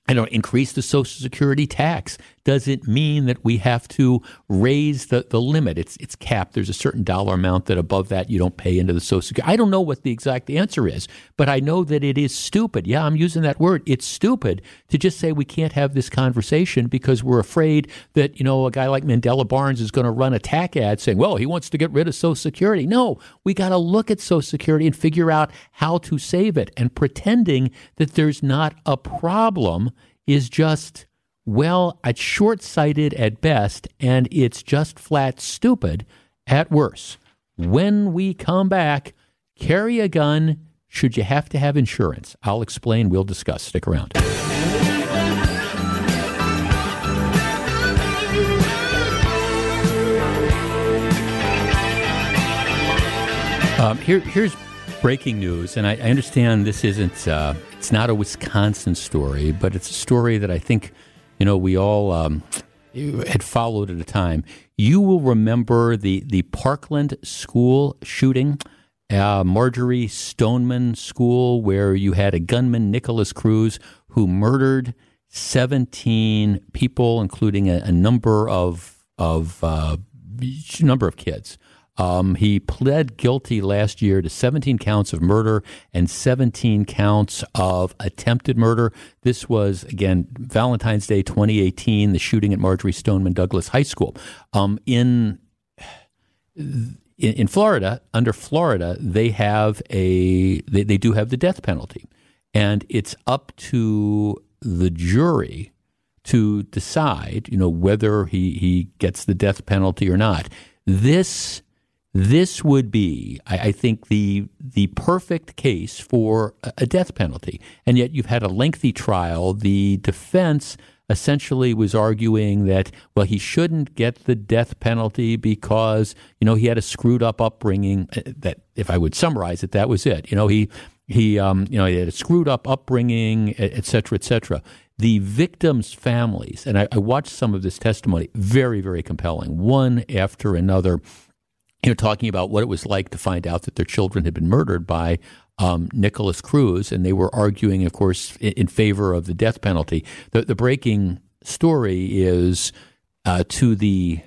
I don't increase the Social Security tax does it mean that we have to raise the, the limit? It's it's capped. There's a certain dollar amount that above that you don't pay into the Social Security. I don't know what the exact answer is, but I know that it is stupid. Yeah, I'm using that word. It's stupid to just say we can't have this conversation because we're afraid that you know a guy like Mandela Barnes is going to run a tack ad saying, "Well, he wants to get rid of Social Security." No, we got to look at Social Security and figure out how to save it. And pretending that there's not a problem is just well, it's short sighted at best, and it's just flat stupid at worst. When we come back, carry a gun should you have to have insurance. I'll explain, we'll discuss. Stick around. Um, here, here's breaking news, and I, I understand this isn't, uh, not a Wisconsin story, but it's a story that I think you know, we all um, had followed at a time. You will remember the the Parkland school shooting, uh, Marjory Stoneman School, where you had a gunman, Nikolas Cruz, who murdered seventeen people, including a, a number of of uh, number of kids. Um, he pled guilty last year to 17 counts of murder and 17 counts of attempted murder. This was, again, Valentine's Day 2018, the shooting at Marjory Stoneman Douglas High School. Um, in in, in, Florida, under Florida, they have a they, they do have the death penalty, and it's up to the jury to decide, you know, whether he, he gets the death penalty or not. This this would be, I, I, think, the the perfect case for a death penalty. And yet, you've had a lengthy trial. The defense essentially was arguing that well, he shouldn't get the death penalty because you know he had a screwed up upbringing. Uh, that, if I would summarize it, that was it. You know, he he um, you know he had a screwed up upbringing, et cetera, et cetera the victims' families, and I, I, watched some of this testimony, very, very compelling, one after another, you know, talking about what it was like to find out that their children had been murdered by um, Nikolas Cruz, and they were arguing, of course, in, in, favor of the death penalty. The, the breaking story is uh, to the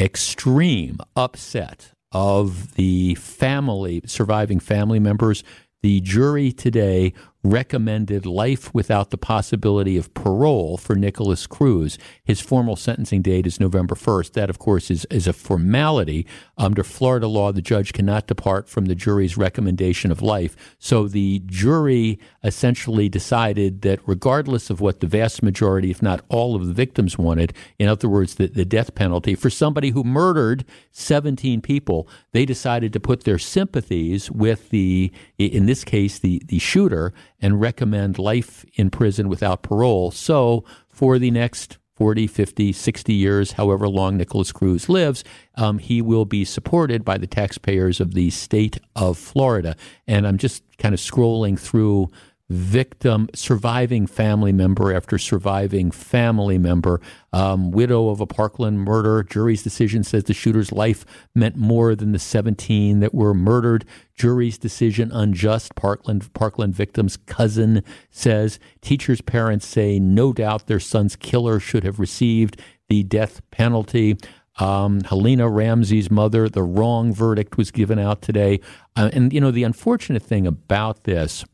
extreme upset of the family, surviving family members. The jury today recommended life without the possibility of parole for Nikolas Cruz. His formal sentencing date is November 1st. That, of course, is, is a formality. Under Florida law, the judge cannot depart from the jury's recommendation of life. So the jury essentially decided that regardless of what the vast majority, if not all of the victims wanted, in other words, the, the death penalty, for somebody who murdered 17 people, they decided to put their sympathies with the, in this case, the, the shooter and recommend life in prison without parole. So for the next 40, 50, 60 years, however long Nikolas Cruz lives, um, he will be supported by the taxpayers of the state of Florida. And I'm just kind of scrolling through victim, surviving family member after surviving family member, um, widow of a Parkland murder. Jury's decision says the shooter's life meant more than the 17 that were murdered. Jury's decision unjust. Parkland Parkland victim's cousin says teachers' parents say no doubt their son's killer should have received the death penalty. Um, Helena Ramsay's mother, the wrong verdict was given out today. Uh, and, you know, the unfortunate thing about this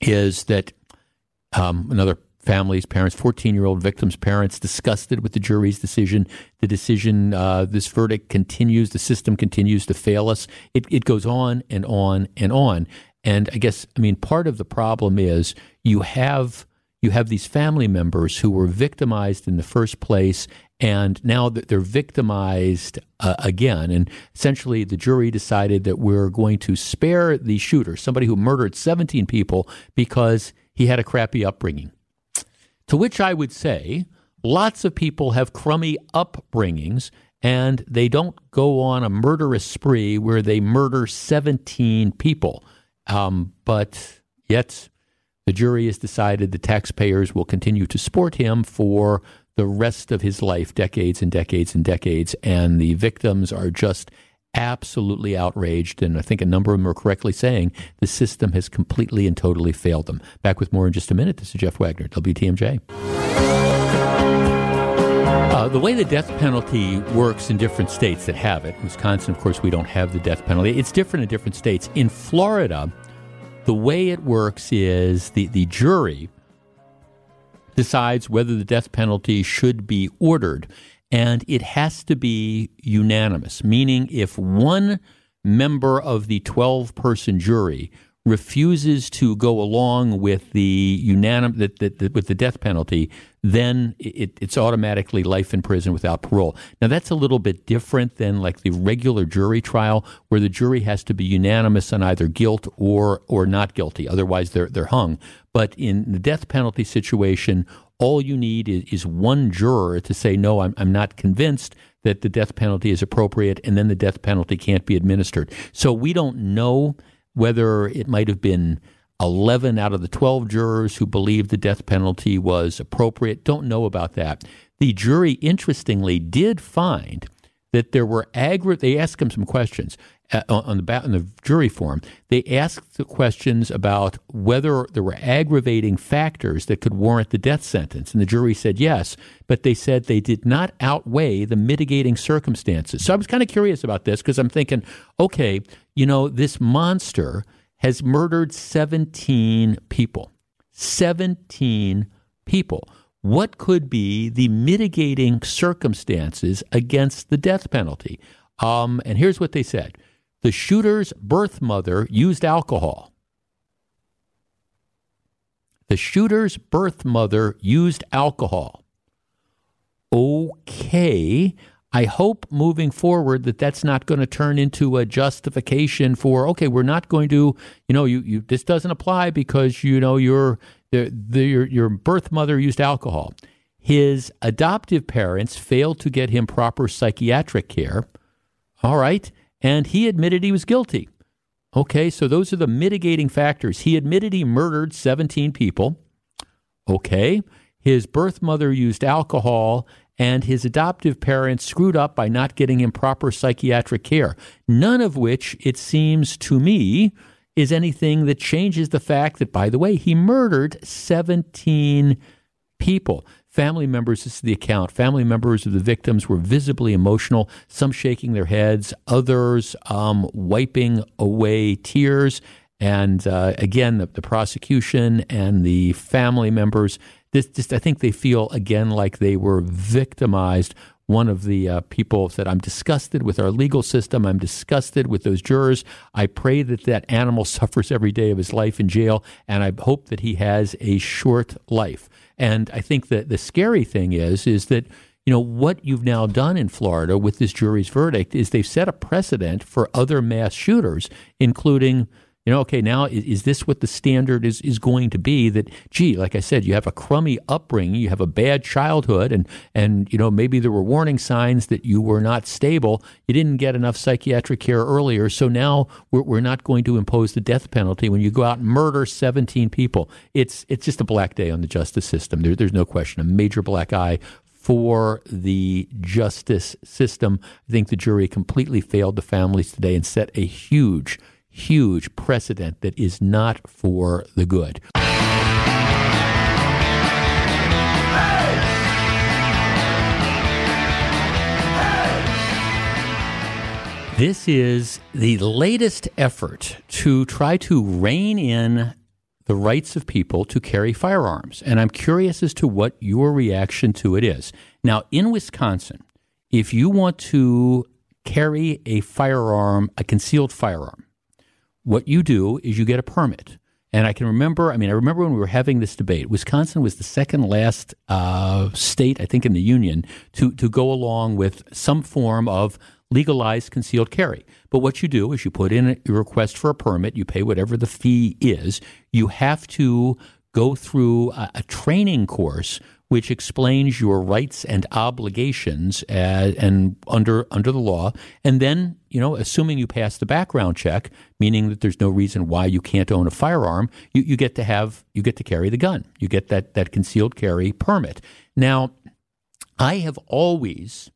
is that um, another family's parents, 14 year old victim's parents, disgusted with the jury's decision. The decision, uh, this verdict continues, the system continues to fail us. It, it goes on and on and on. And I guess, I mean, part of the problem is you have you have these family members who were victimized in the first place and now that they're victimized uh, again and essentially the jury decided that we're going to spare the shooter somebody who murdered 17 people because he had a crappy upbringing. To which i would say lots of people have crummy upbringings and they don't go on a murderous spree where they murder 17 people. Um, but yet the jury has decided the taxpayers will continue to support him for the rest of his life, decades and decades and decades. And the victims are just absolutely outraged. And I think a number of them are correctly saying the system has completely and totally failed them. Back with more in just a minute. This is Jeff Wagner, WTMJ. Uh, the way the death penalty works in different states that have it, Wisconsin, of course, we don't have the death penalty. It's different in different states. In Florida, the way it works is the, the jury decides whether the death penalty should be ordered. And it has to be unanimous, meaning if one member of the 12 person jury refuses to go along with the unanimous with the death penalty, then it, it's automatically life in prison without parole. Now that's a little bit different than like the regular jury trial, where the jury has to be unanimous on either guilt or or not guilty. Otherwise, they're they're hung. But in the death penalty situation, all you need is, is one juror to say no, I'm I'm not convinced that the death penalty is appropriate, and then the death penalty can't be administered. So we don't know whether it might have been 11 out of the 12 jurors who believed the death penalty was appropriate. Don't know about that. The jury, interestingly, did find that there were aggra- they asked him some questions uh, on the on the jury form. They asked the questions about whether there were aggravating factors that could warrant the death sentence, and the jury said yes, but they said they did not outweigh the mitigating circumstances. So I was kind of curious about this because I'm thinking, okay, you know, this monster has murdered 17 people. 17 people what could be the mitigating circumstances against the death penalty? Um, and here's what they said the shooter's birth mother used alcohol. The shooter's birth mother used alcohol. Okay. I hope moving forward that that's not going to turn into a justification for okay, we're not going to, you know, you, you this doesn't apply because you know your the, the, your your birth mother used alcohol. His adoptive parents failed to get him proper psychiatric care. All right, and he admitted he was guilty. Okay, so those are the mitigating factors. He admitted he murdered 17 people. Okay, his birth mother used alcohol and his adoptive parents screwed up by not getting him proper psychiatric care. None of which, it seems to me, is anything that changes the fact that, by the way, he murdered 17 people. Family members, this is the account, family members of the victims were visibly emotional, some shaking their heads, others um, wiping away tears. And uh, again, the, the prosecution and the family members this just I think they feel again like they were victimized. One of the uh, people said, "I'm disgusted with our legal system. I'm disgusted with those jurors. I pray that that animal suffers every day of his life in jail, and I hope that he has a short life." And I think that the scary thing is, is that you know what you've now done in Florida with this jury's verdict is they've set a precedent for other mass shooters, including you know, okay, now is, is, this what the standard is, is going to be? That, gee, like I said, you have a crummy upbringing, you have a bad childhood, and, and, you know, maybe there were warning signs that you were not stable. You didn't get enough psychiatric care earlier. So now we're, we're not going to impose the death penalty when you go out and murder 17 people. It's, it's just a black day on the justice system. There, there's no question. A major black eye for the justice system. I think the jury completely failed the families today and set a huge huge precedent that is not for the good. This is the latest effort to try to rein in the rights of people to carry firearms. And I'm curious as to what your reaction to it is. Now, in Wisconsin, if you want to carry a firearm, a concealed firearm, what you do is you get a permit. And I can remember, I mean, I remember when we were having this debate, Wisconsin was the second last uh, state, I think, in the union to, to go along with some form of legalized concealed carry. But what you do is you put in a request for a permit, you pay whatever the fee is, you have to go through a, a training course which explains your rights and obligations uh, and under under the law. And then you know assuming you pass the background check meaning that there's no reason why you can't own a firearm you, you get to have you get to carry the gun. You get that that concealed carry permit. Now i have always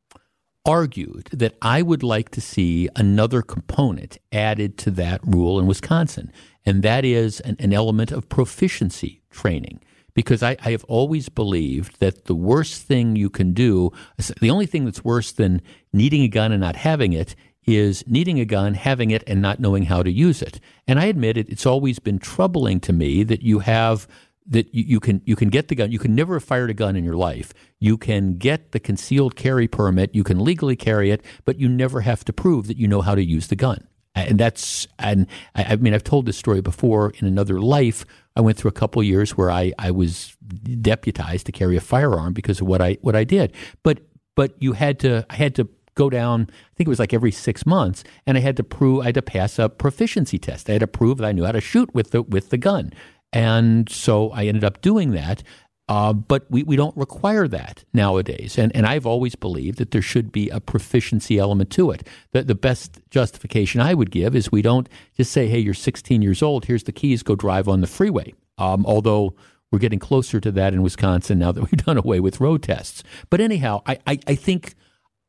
argued that i would like to see another component added to that rule in wisconsin and that is an, an element of proficiency training because I, I, have always believed that the worst thing you can do, the only thing that's worse than needing a gun and not having it, is needing a gun, having it, and not knowing how to use it. And I admit it, it's always been troubling to me that you have that you, can you can get the gun. You can never have fired a gun in your life. You can get the concealed carry permit. You can legally carry it, but you never have to prove that you know how to use the gun and that's and I, mean I've told this story before in another life. I went through a couple years where I, I was deputized to carry a firearm because of what I what I did. But but you had to I had to go down. I think it was like every six months, and I had to prove I had to pass a proficiency test. I had to prove that I knew how to shoot with the with the gun. And so I ended up doing that. Uh, but we, we don't require that nowadays. And, and I've always believed that there should be a proficiency element to it. The, the best justification I would give is we don't just say, hey, you're 16 years old, here's the keys, go drive on the freeway. Um, although we're getting closer to that in Wisconsin now that we've done away with road tests. But anyhow, I, I, I think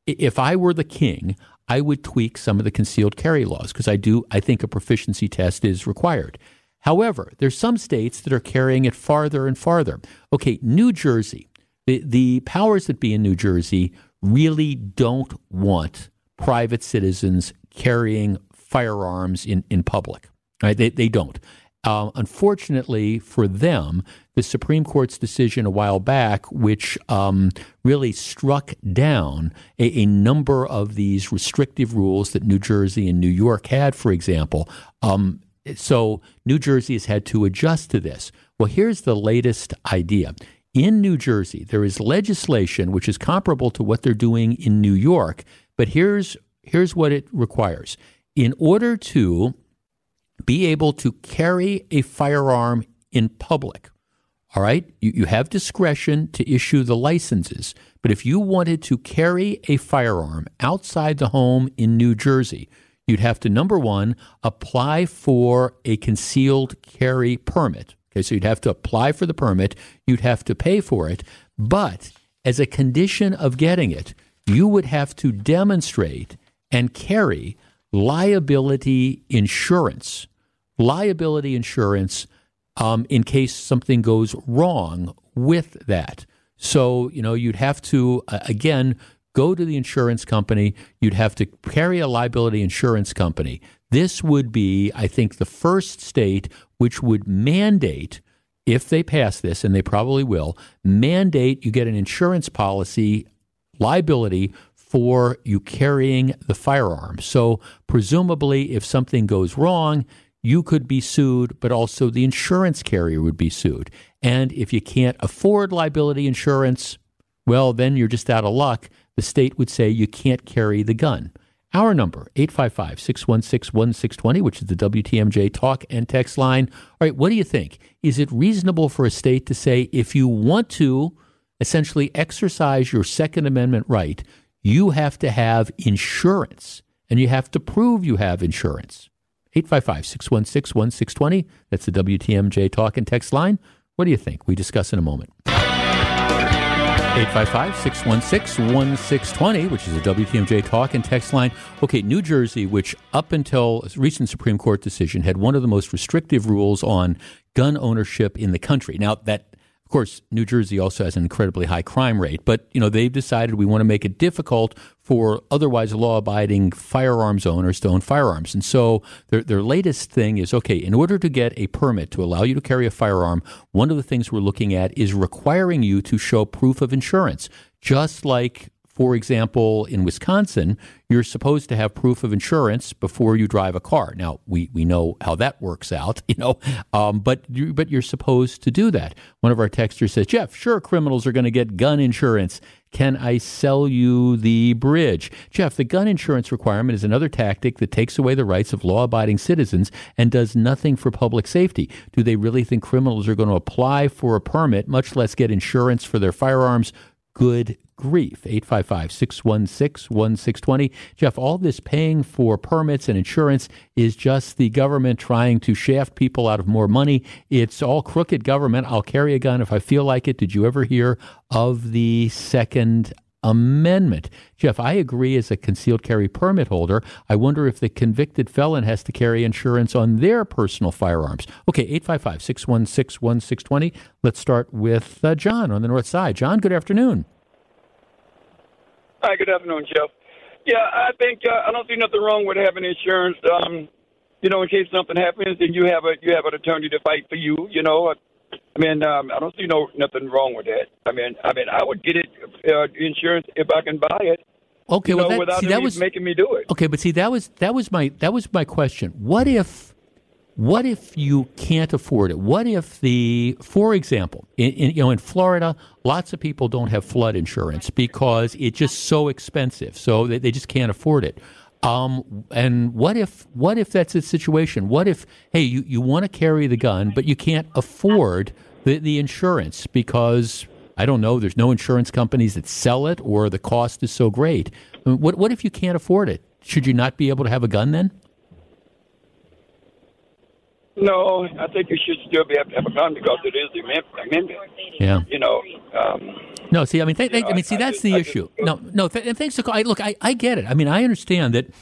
if I were the king, I would tweak some of the concealed carry laws because I do I think a proficiency test is required. However, there's some states that are carrying it farther and farther. Okay, New Jersey, the, the powers that be in New Jersey really don't want private citizens carrying firearms in, in public. Right? They, they don't. Uh, unfortunately for them, the Supreme Court's decision a while back, which um, really struck down a, a, number of these restrictive rules that New Jersey and New York had, for example. Um, so New Jersey has had to adjust to this. Well, here's the latest idea. In New Jersey, there is legislation which is comparable to what they're doing in New York, but here's here's what it requires. In order to be able to carry a firearm in public, all right, you, you have discretion to issue the licenses, but if you wanted to carry a firearm outside the home in New Jersey, you'd have to number one apply for a concealed carry permit. Okay, so you'd have to apply for the permit, you'd have to pay for it, but as a condition of getting it, you would have to demonstrate and carry liability insurance. Liability insurance um, in case something goes wrong with that. So, you know, you'd have to, uh, again, go to the insurance company. You'd have to carry a liability insurance company. This would be, I think, the first state which would mandate, if they pass this, and they probably will, mandate you get an insurance policy liability for you carrying the firearm. So, presumably, if something goes wrong, you could be sued, but also the insurance carrier would be sued. And if you can't afford liability insurance, well, then you're just out of luck. The state would say you can't carry the gun. Our number, 855 616 1620, which is the WTMJ talk and text line. All right, what do you think? Is it reasonable for a state to say if you want to essentially exercise your Second Amendment right, you have to have insurance and you have to prove you have insurance. 855 616 1620. That's the WTMJ talk and text line. What do you think? We discuss in a moment. 855 616 1620, which is a WTMJ talk and text line. Okay, New Jersey, which up until a recent Supreme Court decision had one of the most restrictive rules on gun ownership in the country. Now, that course, New Jersey also has an incredibly high crime rate, but you know they've decided we want to make it difficult for otherwise law-abiding firearms owners to own firearms. And so their their latest thing is okay, in order to get a permit to allow you to carry a firearm, one of the things we're looking at is requiring you to show proof of insurance, just like for example, in Wisconsin, you're supposed to have proof of insurance before you drive a car. Now, we, we know how that works out, you know, um, but, you, but you're supposed to do that. One of our texters says, Jeff, sure, criminals are going to get gun insurance. Can I sell you the bridge? Jeff, the gun insurance requirement is another tactic that takes away the rights of law abiding citizens and does nothing for public safety. Do they really think criminals are going to apply for a permit, much less get insurance for their firearms? Good grief. 855 616 1620. Jeff, all this paying for permits and insurance is just the government trying to shaft people out of more money. It's all crooked government. I'll carry a gun if I feel like it. Did you ever hear of the Second Amendment. Jeff, I agree as a concealed carry permit holder. I wonder if the convicted felon has to carry insurance on their personal firearms. Okay, 855 616 1620. Let's start with uh, John on the north side. John, good afternoon. Hi, good afternoon, Jeff. Yeah, I think uh, I don't see nothing wrong with having insurance. Um, you know, in case something happens, and you have a you have an attorney to fight for you. You know, I I mean, um, I don't see no nothing wrong with that. I mean, I mean, I would get it uh, insurance if I can buy it. Okay, well, know, that, without see, that was making me do it. Okay, but see, that was that was my that was my question. What if what if you can't afford it? What if the, for example, in, in, you know, in Florida, lots of people don't have flood insurance because it's just so expensive, so they, they just can't afford it. Um, and what if what if that's a situation? What if hey, you, you want to carry the gun, but you can't afford the, the insurance because I don't know, there's no insurance companies that sell it, or the cost is so great. What what if you can't afford it? Should you not be able to have a gun then? No, I think you should still be able to have a gun because it is the amendment. Yeah. You know. Um, no, see, I mean, th- th- I mean, see, that's the I issue. Just, no, no. Th- thanks to I, look, I, I get it. I mean, I understand that.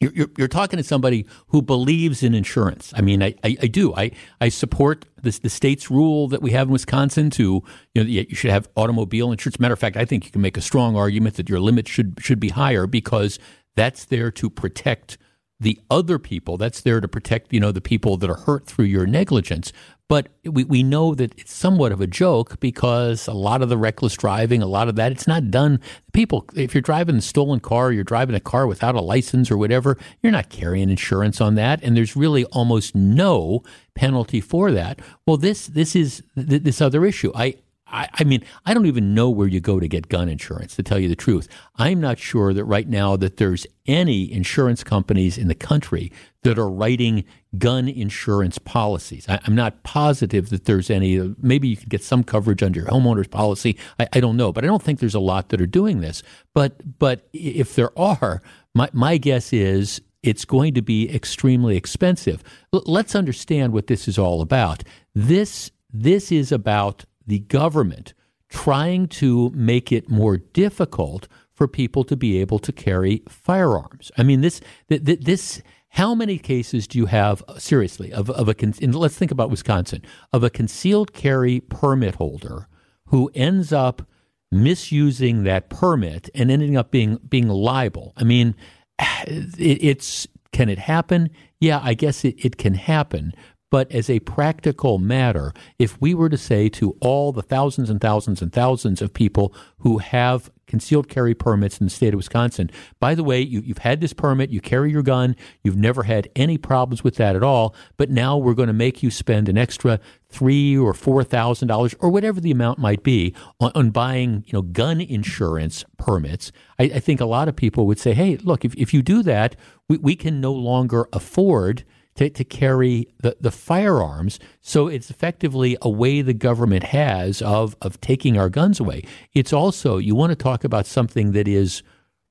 You're, you're, you're, talking to somebody who believes in insurance. I mean, I, I, I do. I, I support this, the state's rule that we have in Wisconsin to, you know, you should have automobile insurance. Matter of fact, I think you can make a strong argument that your limit should should be higher because that's there to protect the other people. That's there to protect, you know, the people that are hurt through your negligence. But we, we know that it's somewhat of a joke because a lot of the reckless driving, a lot of that, it's not done. People, if you're driving a stolen car, you're driving a car without a license or whatever, you're not carrying insurance on that. And there's really almost no penalty for that. Well, this, this is this other issue. I, I, I, mean, I don't even know where you go to get gun insurance, to tell you the truth. I'm not sure that right now that there's any insurance companies in the country that are writing gun insurance policies. I, am not positive that there's any. Maybe you could get some coverage under your homeowner's policy. I, I don't know, but I don't think there's a lot that are doing this. But but if there are, my my guess is it's going to be extremely expensive. L- let's understand what this is all about. This this is about the government trying to make it more difficult for people to be able to carry firearms. I mean, this this. How many cases do you have seriously of of a? let's think about Wisconsin of a concealed carry permit holder who ends up misusing that permit and ending up being being liable. I mean, it, it's can it happen? Yeah, I guess it, it can happen. But as a practical matter, if we were to say to all the thousands and thousands and thousands of people who have concealed carry permits in the state of Wisconsin, by the way, you, have had this permit, you carry your gun, you've never had any problems with that at all, but now we're going to make you spend an extra three or four thousand dollars or whatever the amount might be on, on, buying, you know, gun insurance permits. I, I, think a lot of people would say, hey, look, if, if you do that, we, we can no longer afford to, to carry the, the firearms. So it's effectively a way the government has of, of taking our guns away. It's also, you want to talk about something that is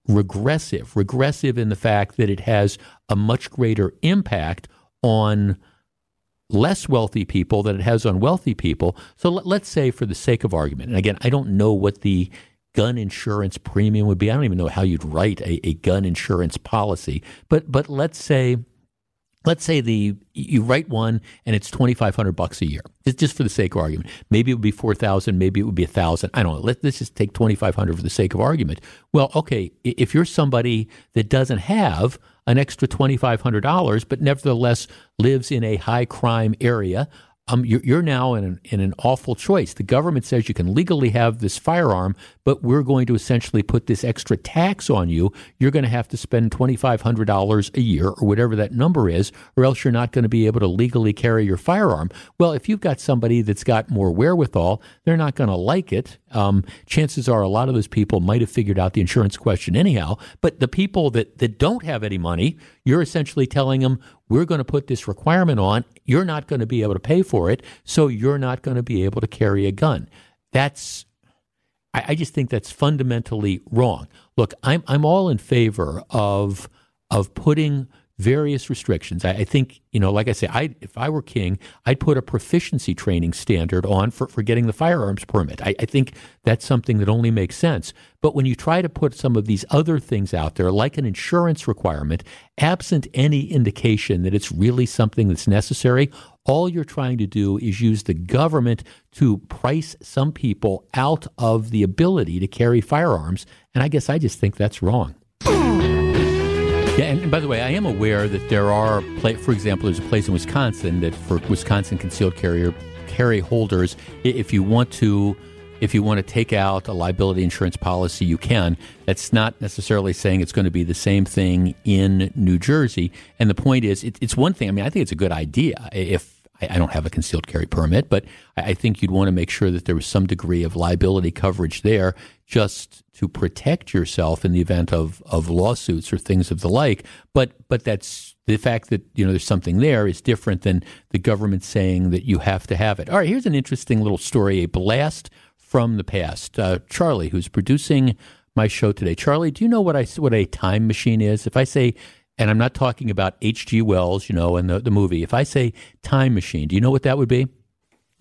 regressive, regressive in the fact that it has a much greater impact on less wealthy people than it has on wealthy people. So let, us say, for the sake of argument, and again, I don't know what the gun insurance premium would be. I don't even know how you'd write a, a gun insurance policy. But but let's say let's say the you write one and it's 2500 bucks a year. Just, just for the sake of argument. Maybe it would be 4000 maybe it would be 1000 i don't know. Let, let's just take 2500 for the sake of argument. Well okay if you're somebody that doesn't have an extra $2500 but nevertheless lives in a high crime area um, you're, you're, now in an, in an awful choice. The government says you can legally have this firearm, but we're going to essentially put this extra tax on you. You're going to have to spend $2,500 a year or whatever that number is, or else you're not going to be able to legally carry your firearm. Well, if you've got somebody that's got more wherewithal, they're not going to like it. Um, chances are a lot of those people might have figured out the insurance question anyhow. But the people that, that don't have any money, you're essentially telling them, we're going to put this requirement on. You're not going to be able to pay for it, so you're not going to be able to carry a gun. That's, I, I just think that's fundamentally wrong. Look, I'm I'm all in favor of of putting various restrictions. I, I, think, you know, like I say, I if I were king, I'd put a proficiency training standard on for, for getting the firearms permit. I, I think that's something that only makes sense. But when you try to put some of these other things out there, like an insurance requirement, absent any indication that it's really something that's necessary, all you're trying to do is use the government to price some people out of the ability to carry firearms. And I guess I just think that's wrong. Yeah, and, by the way, I am aware that there are, for example, there's a place in Wisconsin that for Wisconsin concealed carrier carry holders, if you want to, if you want to take out a liability insurance policy, you can. That's not necessarily saying it's going to be the same thing in New Jersey. And the point is, it, it's one thing. I mean, I think it's a good idea if I, don't have a concealed carry permit, but I, think you'd want to make sure that there was some degree of liability coverage there just to protect yourself in the event of, of lawsuits or things of the like. But but that's the fact that you know there's something there is different than the government saying that you have to have it. All right, here's an interesting little story, a blast from the past. Uh, Charlie, who's producing my show today. Charlie, do you know what I what a time machine is? If I say and I'm not talking about H.G. Wells, you know, in the, the movie. If I say time machine, do you know what that would be?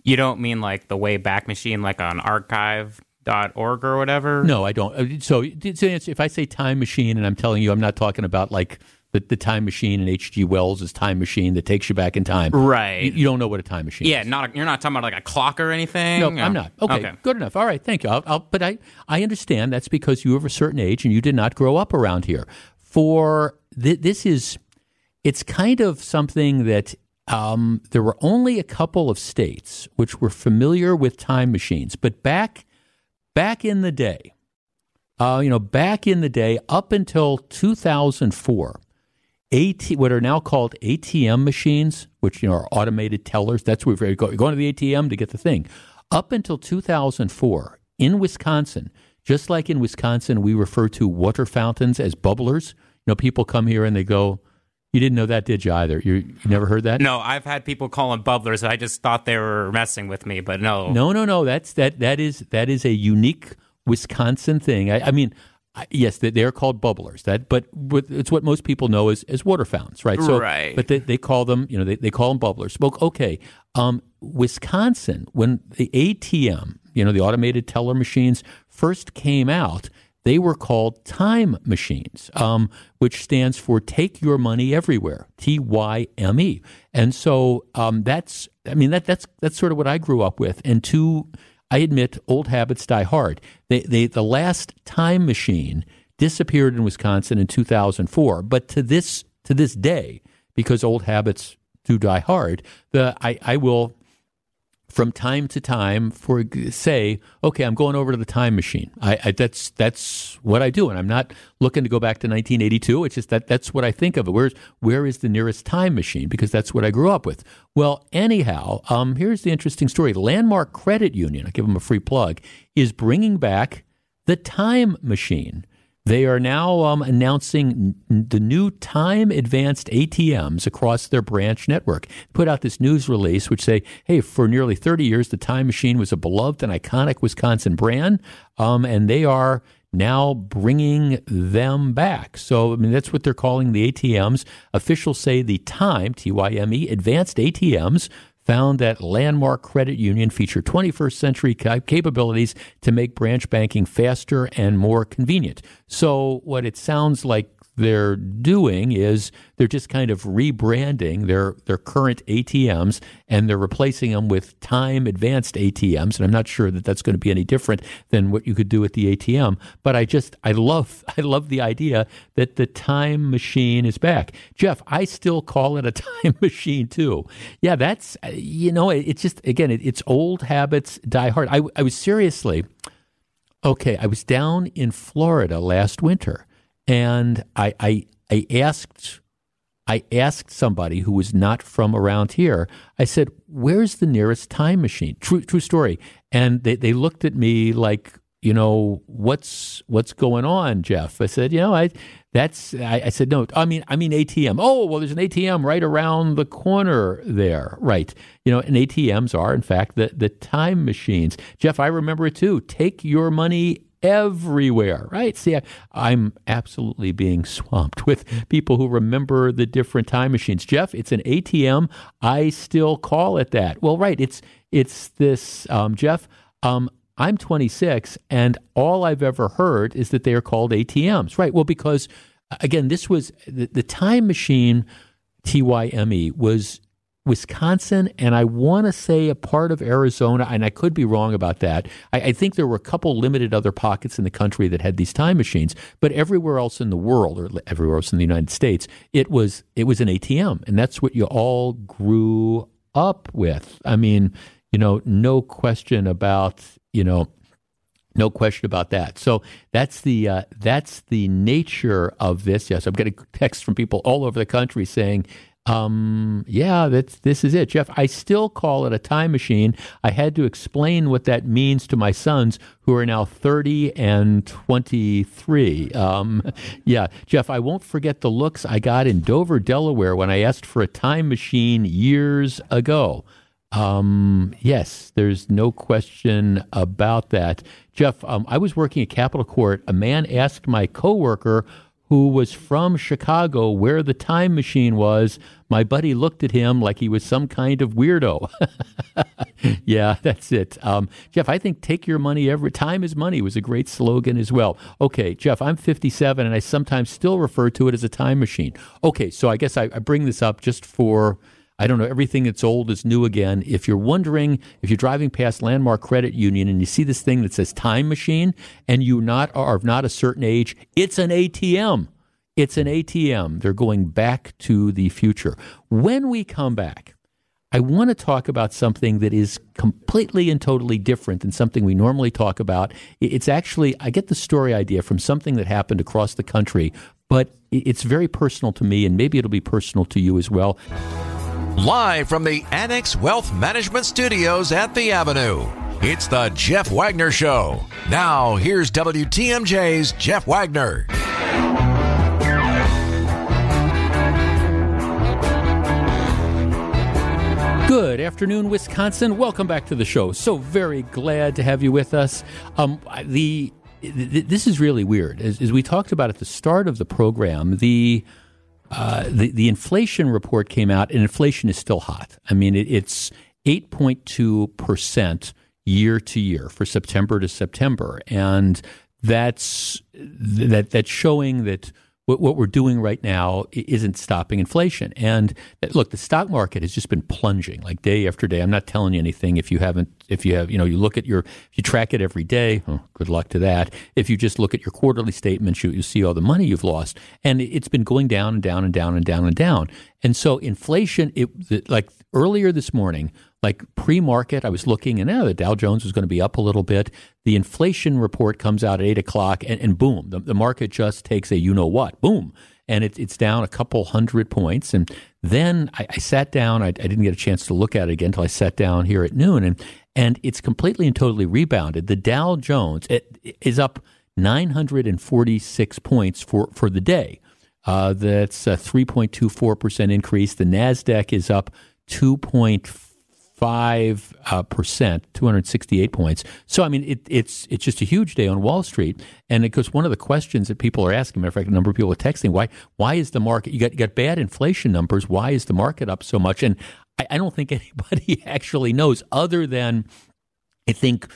You don't mean like the way back machine, like on archive.org or whatever? No, I don't. Uh, so if I say time machine and I'm telling you I'm not talking about like the, the time machine in H.G. Wells' time machine that takes you back in time. Right. You, you don't know what a time machine yeah, is. not you're not talking about like a clock or anything? No, I'm not. Okay, okay, good enough. All right, thank you. I'll, I'll, but I, I understand that's because you have a certain age and you did not grow up around here. For th- this is it's kind of something that um, there were only a couple of states which were familiar with time machines. But back back in the day, uh, you know, back in the day, up until 2004, AT, what are now called ATM machines, which you know are automated tellers. That's where. You're going to the ATM to get the thing. Up until 2004, in Wisconsin, just like in Wisconsin, we refer to water fountains as bubblers. You know, people come here and they go, you didn't know that, did you? Either you, you never heard that? No, I've had people call them bubblers. I just thought they were messing with me, but no, no, no, no. That's that. That is that is a unique Wisconsin thing. I, I mean, yes, they're called bubblers. That, but it's what most people know as, as water fountains, right? So, right. But they, they call them, you know, they, they call them bubblers. Well, okay, um, Wisconsin, when the ATM, you know, the automated teller machines first came out, they were called time machines, um, which stands for Take Your Money Everywhere, T Y M E. And so um, that's, I mean, that that's that's sort of what I grew up with. And to, I admit, old habits die hard. They, they, the last time machine disappeared in Wisconsin in 2004, but to this to this day, because old habits do die hard, the I, I will from time to time for say, okay, I'm going over to the time machine. I, I, that's that's what I do, and I'm not looking to go back to 1982. It's just that that's what I think of it. Where's where is the nearest time machine? Because that's what I grew up with. Well, anyhow, um, here's the interesting story. Landmark Credit Union, I give them a free plug, is bringing back the time machine. They are now um, announcing n- the new time advanced ATMs across their branch network. Put out this news release which say, "Hey, for nearly 30 years, the Time Machine was a beloved and iconic Wisconsin brand, um, and they are." Now bringing them back. So, I mean, that's what they're calling the ATMs. Officials say the Time, T Y M E, advanced ATMs found that Landmark Credit Union featured 21st century capabilities to make branch banking faster and more convenient. So, what it sounds like they're doing is they're just kind of rebranding their their current ATMs and they're replacing them with time advanced ATMs and I'm not sure that that's going to be any different than what you could do at the ATM but I just I love I love the idea that the time machine is back. Jeff I still call it a time machine too. Yeah that's uh, you know it's just again it, it's old habits die hard. I, I was seriously okay I was down in Florida last winter and I, I, I asked I asked somebody who was not from around here. I said, "Where's the nearest time machine?" True, true story. And they, they looked at me like, you know, what's what's going on, Jeff? I said, you know, I that's I, I said no. I mean, I mean ATM. Oh, well, there's an ATM right around the corner there, right? You know, and ATMs are in fact the the time machines. Jeff, I remember it too. Take your money everywhere, right? See, I, am absolutely being swamped with people who remember the different time machines. Jeff, it's an ATM. I still call it that. Well, right. It's it's this, um, Jeff. Um, I'm 26, and all I've ever heard is that they are called ATMs. Right. Well, because again, this was the, the time machine. TYME was Wisconsin, and I want to say a part of Arizona, and I could be wrong about that. I, I, think there were a couple limited other pockets in the country that had these time machines, but everywhere else in the world, or everywhere else in the United States, it was it was an ATM, and that's what you all grew up with. I mean, you know, no question about you know. No question about that. So that's the uh, that's the nature of this. Yes, I'm getting texts from people all over the country saying, um, yeah, that's this is it, Jeff. I still call it a time machine. I had to explain what that means to my sons, who are now thirty and twenty-three. Um, yeah, Jeff, I won't forget the looks I got in Dover, Delaware, when I asked for a time machine years ago. Um, yes, there's no question about that. Jeff, um, I was working at Capitol Court. A man asked my coworker who was from Chicago, where the time machine was. My buddy looked at him like he was some kind of weirdo. yeah, that's it. Um, Jeff, I think take your money every time is money was a great slogan as well. Okay, Jeff, I'm 57 and I sometimes still refer to it as a time machine. Okay, so I guess I, I bring this up just for I don't know, everything that's old is new again. If you're wondering, if you're driving past Landmark Credit Union and you see this thing that says time machine and you not are of not a certain age, it's an ATM. It's an ATM. They're going back to the future. When we come back, I want to talk about something that is completely and totally different than something we normally talk about. It's actually, I get the story idea from something that happened across the country, but it's very personal to me, and maybe it'll be personal to you as well. Live from the Annex Wealth Management Studios at the Avenue, it's the Jeff Wagner Show. Now, here's WTMJ's Jeff Wagner. Good afternoon, Wisconsin. Welcome back to the show. So very glad to have you with us. Um, the this is really weird. As, as, we talked about at the start of the program, the uh, the, the inflation report came out, and inflation is still hot. I mean, it, it's eight point two percent year to year for September to September, and that's that that's showing that what, what we're doing right now isn't stopping inflation. And look, the stock market has just been plunging like day after day. I'm not telling you anything if you haven't, if you have, you know, you look at your, if you track it every day, oh, good luck to that. If you just look at your quarterly statements, you, you see all the money you've lost. And it's been going down and down and down and down and down. And so inflation, it like earlier this morning, like pre-market, I was looking, and now the Dow Jones was going to be up a little bit. The inflation report comes out at eight o'clock, and, and boom, the, the market just takes a you know what, boom, and it, it's down a couple hundred points. And then I, I sat down. I, I, didn't get a chance to look at it again until I sat down here at noon, and and it's completely and totally rebounded. The Dow Jones it, it is up 946 points for for the day. Uh, that's a 3.24 percent increase. The Nasdaq is up 2.4 five uh, percent, two hundred sixty-eight points. So I mean, it, it's it's just a huge day on Wall Street, and because one of the questions that people are asking, matter of fact, a number of people are texting, why why is the market? You got you got bad inflation numbers. Why is the market up so much? And I, I don't think anybody actually knows, other than I think.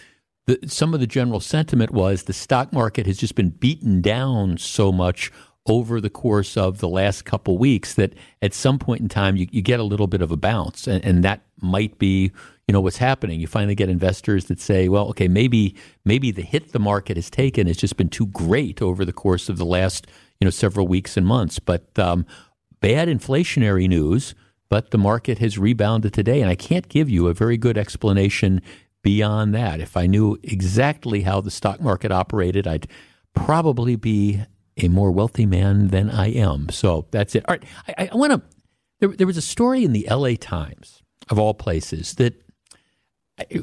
The, some of the general sentiment was the stock market has just been beaten down so much over the course of the last couple weeks that at some point in time you, you get a little bit of a bounce and, and, that might be you know what's happening you finally get investors that say well okay maybe maybe the hit the market has taken has just been too great over the course of the last you know several weeks and months but um, bad inflationary news but the market has rebounded today and i can't give you a very good explanation beyond that if i knew exactly how the stock market operated i'd probably be a more wealthy man than I am. So that's it. All right. I, I want to. There, there was a story in the LA Times, of all places, that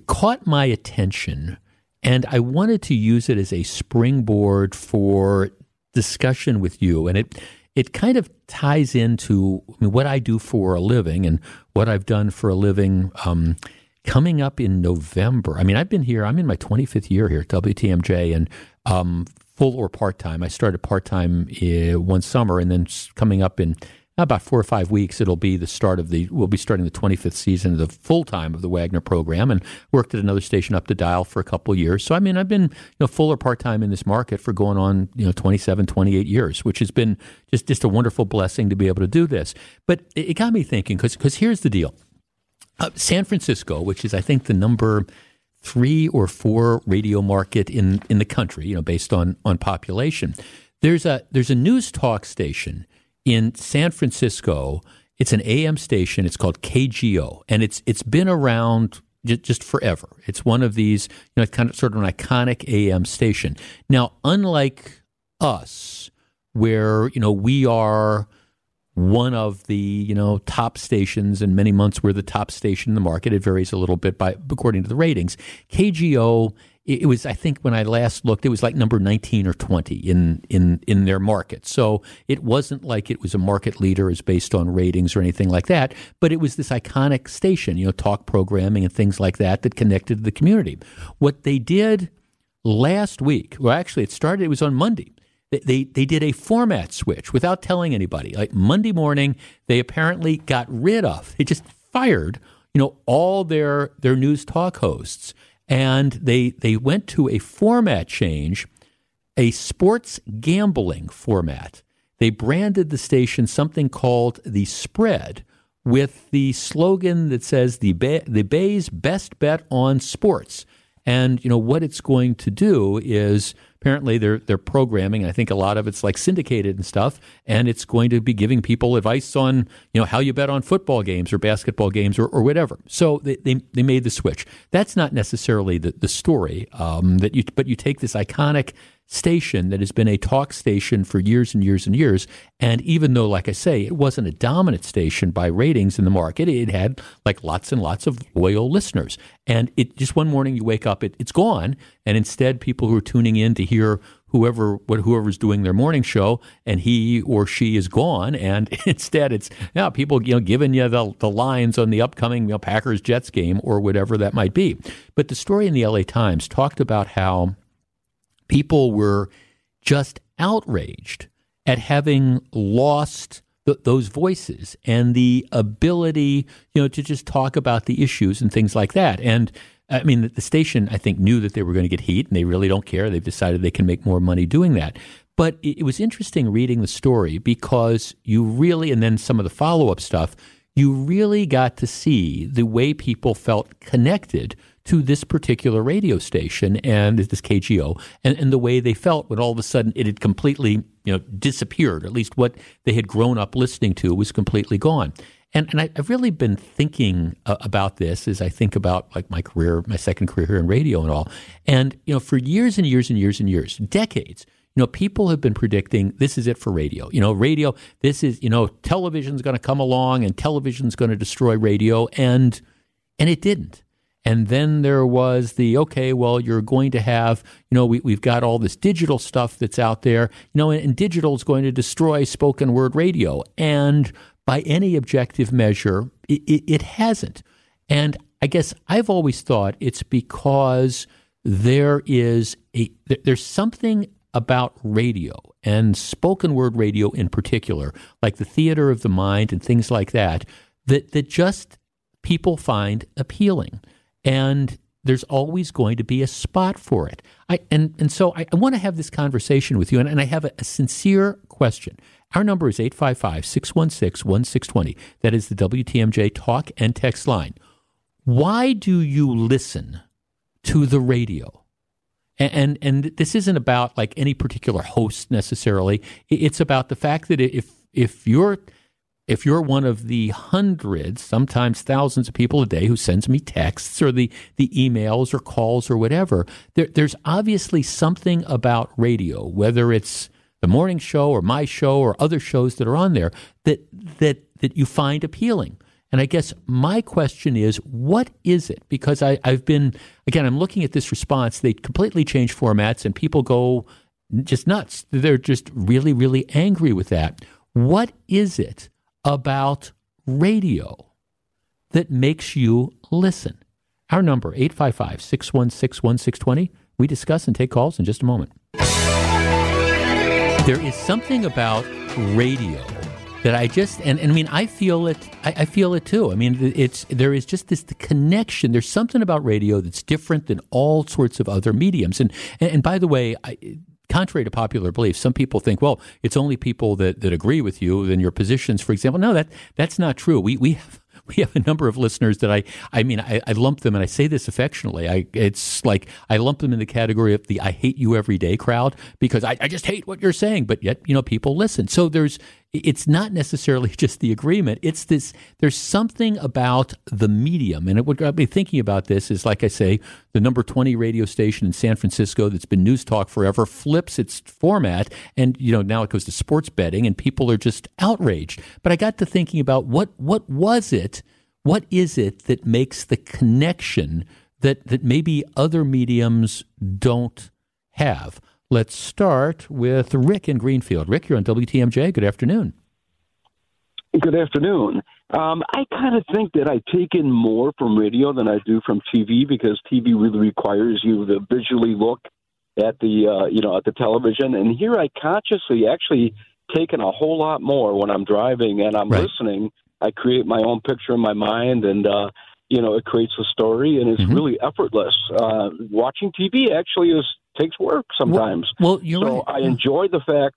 caught my attention, and I wanted to use it as a springboard for discussion with you. And it it kind of ties into I mean, what I do for a living and what I've done for a living. Um, coming up in November, I mean, I've been here. I'm in my 25th year here at WTMJ, and um, full or part time. I started part time uh, one summer, and then coming up in about four or five weeks, it'll be the start of the. We'll be starting the 25th season of the full time of the Wagner program, and worked at another station up the dial for a couple years. So I mean, I've been you know full or part time in this market for going on you know 27, 28 years, which has been just just a wonderful blessing to be able to do this. But it, it got me thinking because here's the deal. Uh, San Francisco, which is I think the number three or four radio market in, in the country, you know, based on, on population. There's a there's a news talk station in San Francisco. It's an AM station. It's called KGO, and it's it's been around just, just forever. It's one of these, you know, kind of sort of an iconic AM station. Now, unlike us, where you know we are one of the you know top stations in many months we're the top station in the market it varies a little bit by according to the ratings kgo it was i think when i last looked it was like number 19 or 20 in in in their market so it wasn't like it was a market leader as based on ratings or anything like that but it was this iconic station you know talk programming and things like that that connected to the community what they did last week well actually it started it was on monday they, they did a format switch without telling anybody. Like Monday morning, they apparently got rid of, they just fired, you know, all their their news talk hosts. And they they went to a format change, a sports gambling format. They branded the station something called the spread with the slogan that says the Bay, the Bay's best bet on sports. And you know what it's going to do is apparently they're they're programming. I think a lot of it's like syndicated and stuff, and it's going to be giving people advice on you know how you bet on football games or basketball games or, or whatever. So they, they, they made the switch. That's not necessarily the the story um, that you but you take this iconic station that has been a talk station for years and years and years. And even though, like I say, it wasn't a dominant station by ratings in the market, it had like lots and lots of loyal listeners. And it just one morning you wake up, it, it's gone. And instead, people who are tuning in to hear whoever what whoever's doing their morning show and he or she is gone and instead it's yeah people you know giving you the the lines on the upcoming you know, Packers Jets game or whatever that might be but the story in the LA Times talked about how people were just outraged at having lost th- those voices and the ability, you know, to just talk about the issues and things like that. And I mean, the station, I think, knew that they were going to get heat, and they really don't care. They've decided they can make more money doing that. But it was interesting reading the story because you really, and then some of the follow up stuff, you really got to see the way people felt connected to this particular radio station and this KGO and, and the way they felt when all of a sudden it had completely you know disappeared. At least what they had grown up listening to was completely gone. And, and I, have really been thinking uh, about this as I think about like my career, my second career here in radio and all. And you know, for years and years and years and years, decades, you know, people have been predicting this is it for radio. You know, radio, this is, you know, television's going to come along and television's going to destroy radio and and it didn't. And then there was the okay, well, you're going to have, you know, we, we've got all this digital stuff that's out there, you know, and, and digital is going to destroy spoken word radio. And by any objective measure, it, it, it hasn't. And I guess I've always thought it's because there is a there's something about radio and spoken word radio in particular, like the theater of the mind and things like that, that that just people find appealing and there's always going to be a spot for it. I, and, and so I, I want to have this conversation with you, and, and I have a, a sincere question. Our number is 855 616 1620. That is the WTMJ talk and text line. Why do you listen to the radio? And, and, and this isn't about like any particular host necessarily. It's about the fact that if if you're if you're one of the hundreds, sometimes thousands of people a day who sends me texts or the, the emails or calls or whatever, there, there's obviously something about radio, whether it's the morning show or my show or other shows that are on there that that that you find appealing. And I guess my question is, what is it? Because I, I've been again, I'm looking at this response. They completely change formats, and people go just nuts. They're just really, really angry with that. What is it about radio that makes you listen. Our number, 855 616 1620. We discuss and take calls in just a moment. There is something about radio that I just and, and I mean I feel it I, I, feel it too. I mean it's there is just this the connection. There's something about radio that's different than all sorts of other mediums. And and, and by the way, I, contrary to popular belief, some people think, well, it's only people that, that agree with you and your positions, for example. No, that that's not true. We we have we have a number of listeners that I, I mean, I, I, lump them, and I say this affectionately. I, it's like I lump them in the category of the "I hate you every day" crowd because I, I just hate what you're saying, but yet you know people listen. So there's it's not necessarily just the agreement. It's this. There's something about the medium, and what I've been thinking about this is, like I say, the number twenty radio station in San Francisco that's been news talk forever flips its format, and you know now it goes to sports betting, and people are just outraged. But I got to thinking about what what was it? What is it that makes the connection that that maybe other mediums don't have? Let's start with Rick in Greenfield. Rick, you're on WTMJ. Good afternoon. Good afternoon. Um, I kind of think that I take in more from radio than I do from TV because TV really requires you to visually look at the uh, you know at the television, and here I consciously actually taken a whole lot more when I'm driving and I'm right. listening. I create my own picture in my mind, and uh, you know it creates a story, and it's mm-hmm. really effortless. Uh, watching TV actually is takes work sometimes. Well, well you're so right. I enjoy the fact.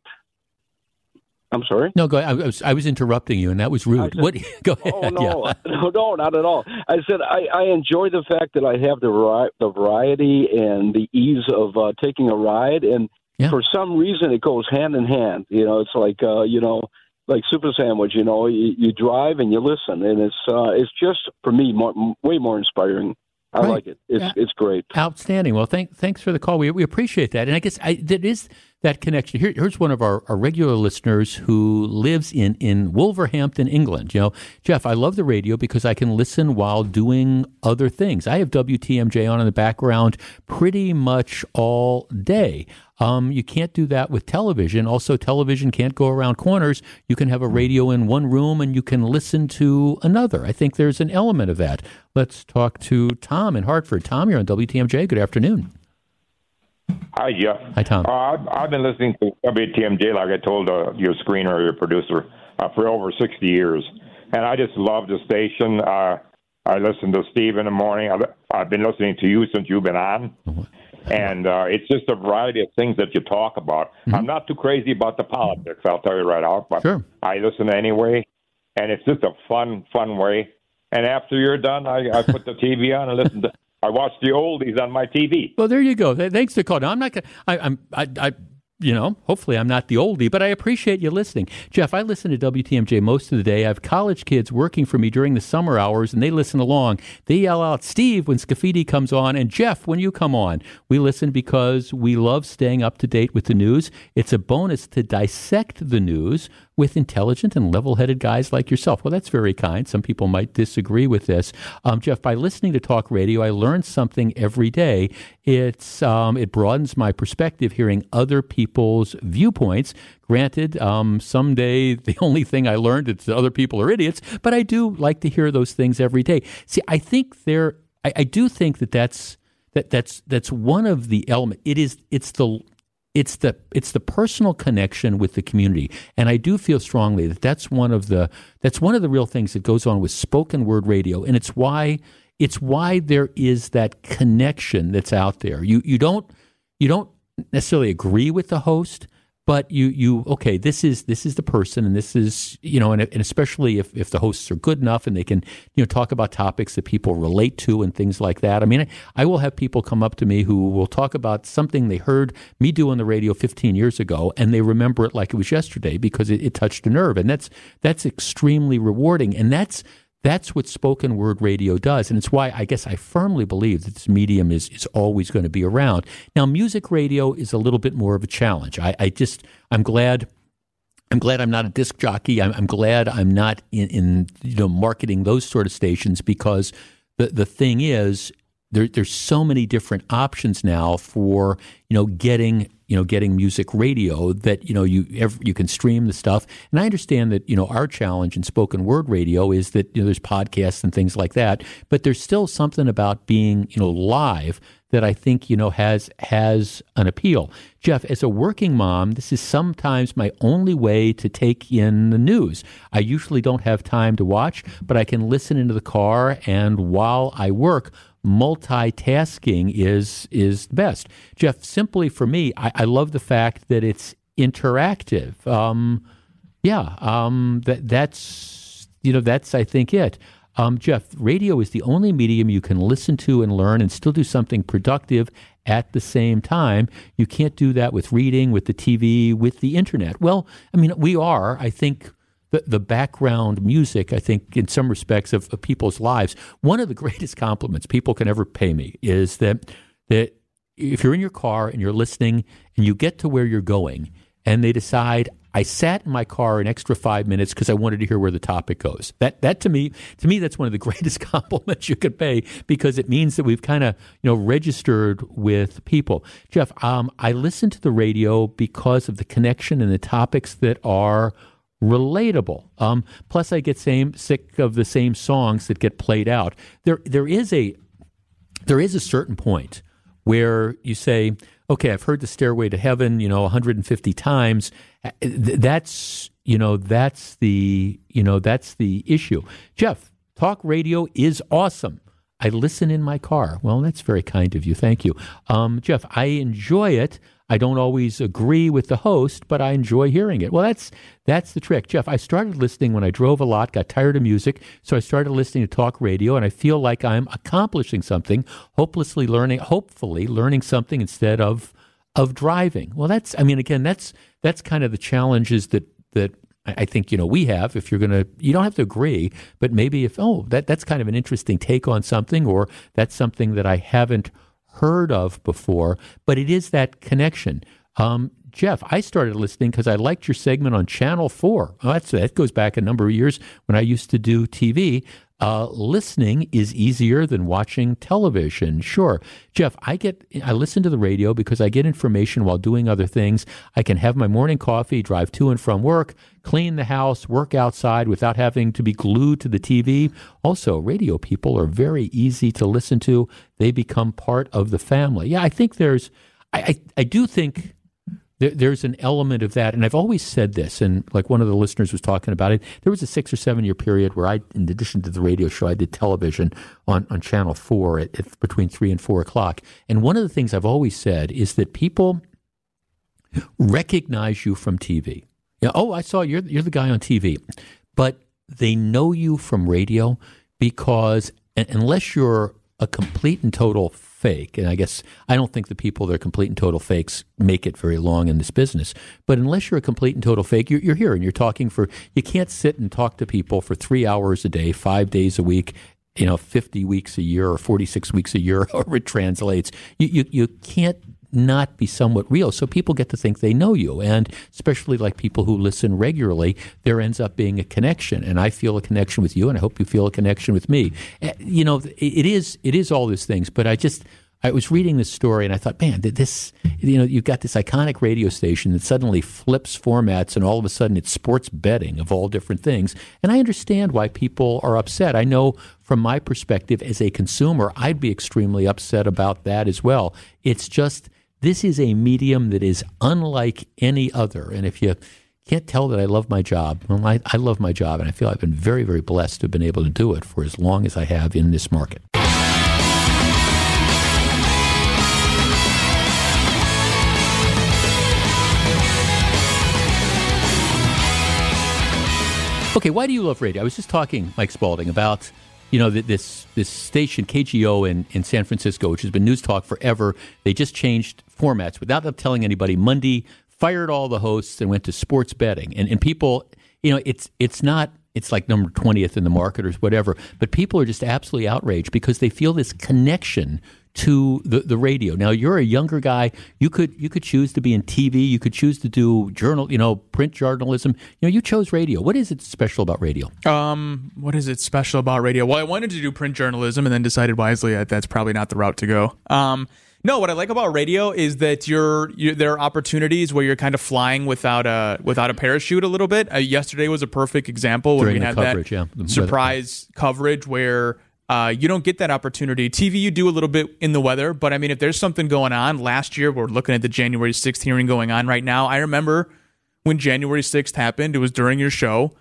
I'm sorry. No, go. I was I was interrupting you, and that was rude. said- what? Go ahead. Oh no, Yeah. no, no, not at all. I said I, I enjoy the fact that I have the the variety and the ease of uh, taking a ride, and Yeah. for some reason it goes hand in hand. You know, it's like uh, you know, like Super Sandwich. You know, you, you drive and you listen, and it's uh, it's just for me more, way more inspiring. I Right. like it. It's Yeah. it's great. Outstanding. Well, thank, thanks for the call. We, we appreciate that. And I guess I, that is that connection. Here, here's one of our, our regular listeners who lives in, in Wolverhampton, England. You know, Jeff, I love the radio because I can listen while doing other things. I have WTMJ on in the background pretty much all day. Um, you can't do that with television. Also, television can't go around corners. You can have a radio in one room and you can listen to another. I think there's an element of that. Let's talk to Tom in Hartford. Tom, you're on WTMJ. Good afternoon. Hi, Jeff. Hi, Tom. Uh, I've, I've been listening to WTMJ, like I told uh, your screener, or your producer, uh, for over 60 years. And I just love the station. Uh, I listen to Steve in the morning. I've, I've been listening to you since you've been on. And uh, it's just a variety of things that you talk about. I'm not too crazy about the politics, I'll tell you right out, but Sure. I listen anyway. And it's just a fun, fun way. And after you're done, I, I put the TV on and listen to. I watch the oldies on my TV. Well, there you go. Thanks for calling. Now, I'm not going. to I'm. I. I you know, hopefully I'm not the oldie, but I appreciate you listening. Jeff, I listen to WTMJ most of the day. I have college kids working for me during the summer hours, and they listen along. They yell out, Steve, when Scaffidi comes on, and Jeff, when you come on. We listen because we love staying up to date with the news. It's a bonus to dissect the news with intelligent and level headed guys like yourself. Well, that's very kind. Some people might disagree with this. Um, Jeff, by listening to talk radio, I learn something every day. It's um, It broadens my perspective hearing other people's viewpoints. Granted, um, someday the only thing I learned is that other people are idiots, but I do like to hear those things every day. See, I think there, I, I do think that that's that that's that's one of the element. It is it's the it's the it's the personal connection with the community. And i do feel strongly that that's one of the that's one of the real things that goes on with spoken word radio. And it's why it's why there is that connection that's out there. You you don't you don't necessarily agree with the host but you you okay this is this is the person and this is you know and, and especially if, if the hosts are good enough and they can you know talk about topics that people relate to and things like that. I mean I, I will have people come up to me who will talk about something they heard me do on the radio 15 years ago and they remember it like it was yesterday because it, it touched a nerve. And that's that's extremely rewarding. And that's that's what spoken word radio does. And it's why I guess I firmly believe that this medium is, is always going to be around. Now, music radio is a little bit more of a challenge. I, I just, I'm glad. I'm glad I'm not a disc jockey. I'm, I'm glad I'm not in, in, you know, marketing those sort of stations because the, the thing is, there, there's so many different options now for you know getting you know getting music radio that you know you you can stream the stuff and I understand that you know our challenge in spoken word radio is that you know there's podcasts and things like that but there's still something about being you know live that I think you know has has an appeal. Jeff, as a working mom, this is sometimes my only way to take in the news. I usually don't have time to watch, but I can listen into the car and while I work multitasking is is best. Jeff, simply for me, I, I love the fact that it's interactive. Um, yeah, um, that that's you know that's I think it. Um, Jeff, radio is the only medium you can listen to and learn and still do something productive at the same time. You can't do that with reading, with the TV, with the internet. Well, I mean, we are, I think, the, the background music, I think, in some respects of, of people's lives. One of the greatest compliments people can ever pay me is that that if you're in your car and you're listening and you get to where you're going and they decide I sat in my car an extra five minutes because I wanted to hear where the topic goes. That that to me to me that's one of the greatest compliments you could pay because it means that we've kind of you know registered with people. Jeff, um, I listen to the radio because of the connection and the topics that are relatable. Um, plus, I get same sick of the same songs that get played out. There there is a there is a certain point where you say, okay, I've heard the Stairway to Heaven, you know, 150 times. That's, you know, that's the, you know, that's the issue. Jeff, talk radio is awesome. I listen in my car. Well, that's very kind of you. Thank you. Um, Jeff, I enjoy it. I don't always agree with the host, but I enjoy hearing it. Well, that's that's the trick, Jeff. I started listening when I drove a lot, got tired of music, so I started listening to talk radio, and I feel like I'm accomplishing something, hopelessly learning, hopefully learning something instead of of driving. Well, that's I mean, again, that's that's kind of the challenges that that I think you know we have. If you're to, you don't have to agree, but maybe if oh that that's kind of an interesting take on something, or that's something that I haven't heard of before, but it is that connection. Um, Jeff, I started listening because I liked your segment on Channel 4. Oh, that goes back a number of years when I used to do TV. Uh, listening is easier than watching television. Sure. Jeff, I get, I listen to the radio because I get information while doing other things. I can have my morning coffee, drive to and from work, clean the house, work outside without having to be glued to the TV. Also, radio people are very easy to listen to. They become part of the family. Yeah, I think there's, I, I, I do think there, there's an element of that. And I've always said this, and like one of the listeners was talking about it, there was a six or seven year period where I, in addition to the radio show, I did television on, on Channel 4 at, at between 3 and 4 o'clock. And one of the things I've always said is that people recognize you from TV. You know, oh, I saw you're, you're the guy on TV. But they know you from radio because unless you're a complete and total fake, and I guess I don't think the people that are complete and total fakes make it very long in this business. But unless you're a complete and total fake, you're, you're here and you're talking for. You can't sit and talk to people for three hours a day, five days a week, you know, 50 weeks a year or 46 weeks a year, however it translates. You, you, you can't not be somewhat real. So people get to think they know you. And especially like people who listen regularly, there ends up being a connection. And I feel a connection with you, and I hope you feel a connection with me. Eh, you know, it is it is all these things, but I just I was reading this story and I thought, man, this, you know, you've got this iconic radio station that suddenly flips formats and all of a sudden it's sports betting of all different things. And I understand why people are upset. I know from my perspective as a consumer, I'd be extremely upset about that as well. It's just, this is a medium that is unlike any other. And if you can't tell that I love my job, well, I, I love my job, and I feel I've been very, very blessed to have been able to do it for as long as I have in this market. Okay, why do you love radio? I was just talking, Mike Spalding, about you know, this this station KGO in, in San Francisco, which has been news talk forever, they just changed formats without telling anybody. Monday fired all the hosts and went to sports betting, and and people, you know, it's it's not it's like number 20th in the market or whatever. But people are just absolutely outraged because they feel this connection to the, the radio. Now you're a younger guy. You could you could choose to be in TV. You could choose to do journal, you know, print journalism. You know, you chose radio. What is it special about radio? Um, what is it special about radio? Well, I wanted to do print journalism and then decided wisely that that's probably not the route to go. Um, no, what I like about radio is that you're, you're, there are opportunities where you're kind of flying without a without a parachute a little bit. Uh, yesterday was a perfect example where we had coverage, that yeah. surprise coverage where uh, you don't get that opportunity. TV, you do a little bit in the weather, but I mean, if there's something going on, last year we're looking at the January 6th hearing going on right now. I remember when January 6th happened, it was during your show,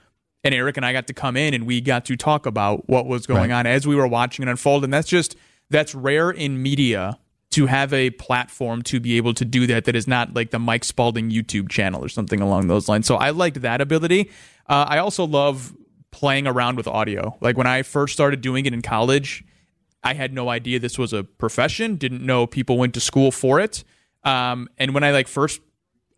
and Eric and I got to come in and we got to talk about what was going right. on as we were watching it unfold. And that's just, that's rare in media to have a platform to be able to do that that is not like the Mike Spalding YouTube channel or something along those lines. So I liked that ability. Uh, I also love playing around with audio. Like when I first started doing it in college, I had no idea this was a profession. Didn't know people went to school for it. Um, and when I like first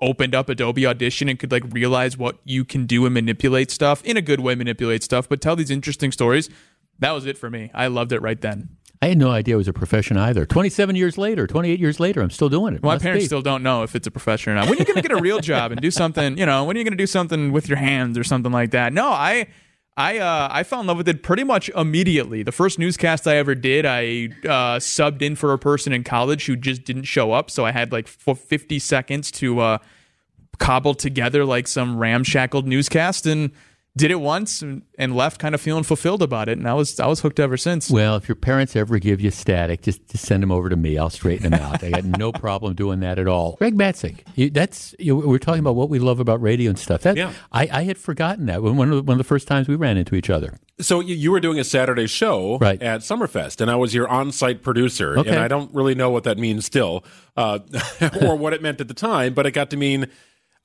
opened up Adobe Audition and could like realize what you can do and manipulate stuff in a good way, manipulate stuff, but tell these interesting stories. That was it for me. I loved it right then. I had no idea it was a profession either. 27 years later, 28 years later, I'm still doing it. My parents be. still don't know if it's a profession or not. When are you going to get a real job and do something, you know, when are you going to do something with your hands or something like that? No, I I uh, I fell in love with it pretty much immediately. The first newscast I ever did, I uh, subbed in for a person in college who just didn't show up, so I had like 50 seconds to uh, cobble together like some ramshackled newscast and did it once and, and left kind of feeling fulfilled about it, and I was I was hooked ever since. Well, if your parents ever give you static, just, just send them over to me. I'll straighten them out. I got no problem doing that at all. Greg Matzek, you, that's you, we're talking about what we love about radio and stuff. That, Yeah. I, I had forgotten that when one of, the, one of the first times we ran into each other. So you, you were doing a Saturday show Right. at Summerfest, and I was your on-site producer. Okay. And I don't really know what that means still, uh, or what it meant at the time, but it got to mean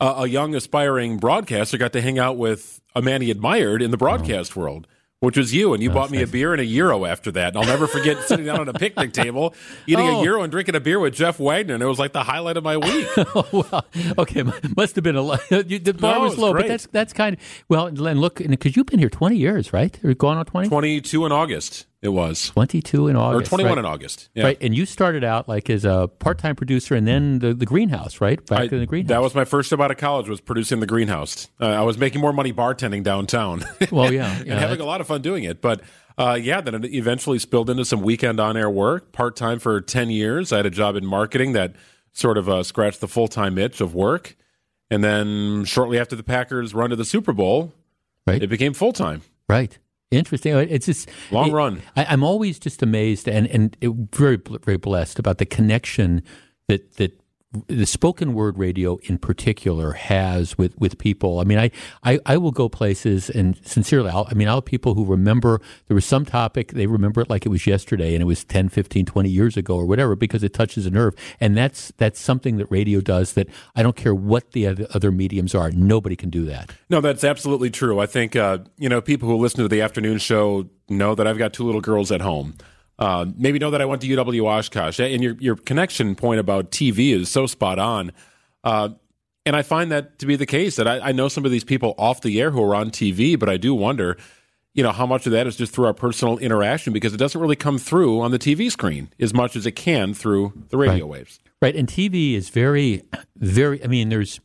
uh, a young aspiring broadcaster got to hang out with a man he admired in the broadcast world. Which was you, and you bought me a beer and a euro after that. And I'll never forget sitting down at a picnic table, eating Oh. a euro and drinking a beer with Jeff Wagner, and it was like the highlight of my week. oh, well, okay, must have been a lot. You- the bar No, was low, great. but that's that's kind of well. And look, because you've been here twenty years, right? Or going on twenty? 22 in August, it was. 22 in August. Or 21 right? in August. Yeah. Right, and you started out like as a part-time producer, and then the, the greenhouse, right? Back I- in the greenhouse. That was my first job out of college. Was producing the greenhouse. Uh, I was making more money bartending downtown. Well, yeah, and having a lot of fun doing it. But uh, yeah, then it eventually spilled into some weekend on-air work, part-time for ten years. I had a job in marketing that sort of uh, scratched the full-time itch of work, and then shortly after the Packers' run to the Super Bowl, Right. it became full-time. Right. Interesting. It's just Long it- run. I, I'm always just amazed and and it, very very blessed about the connection that that the spoken word radio in particular has with, with people. I mean, I, I, I will go places and sincerely, I'll, I mean, I'll have people who remember there was some topic, they remember it like it was yesterday and it was 10, 15, 20 years ago or whatever because it touches a nerve. And that's, that's something that radio does that I don't care what the other, mediums are. Nobody can do that. No, that's absolutely true. I think uh, you know people who listen to the afternoon show know that I've got two little girls at home. Uh, maybe know that I went to UW Oshkosh, and your your connection point about TV is so spot on. Uh, and I find that to be the case. That I, I know some of these people off the air who are on TV, but I do wonder, you know, how much of that is just through our personal interaction because it doesn't really come through on the TV screen as much as it can through the radio waves. Right, and TV is very, very. I mean, there's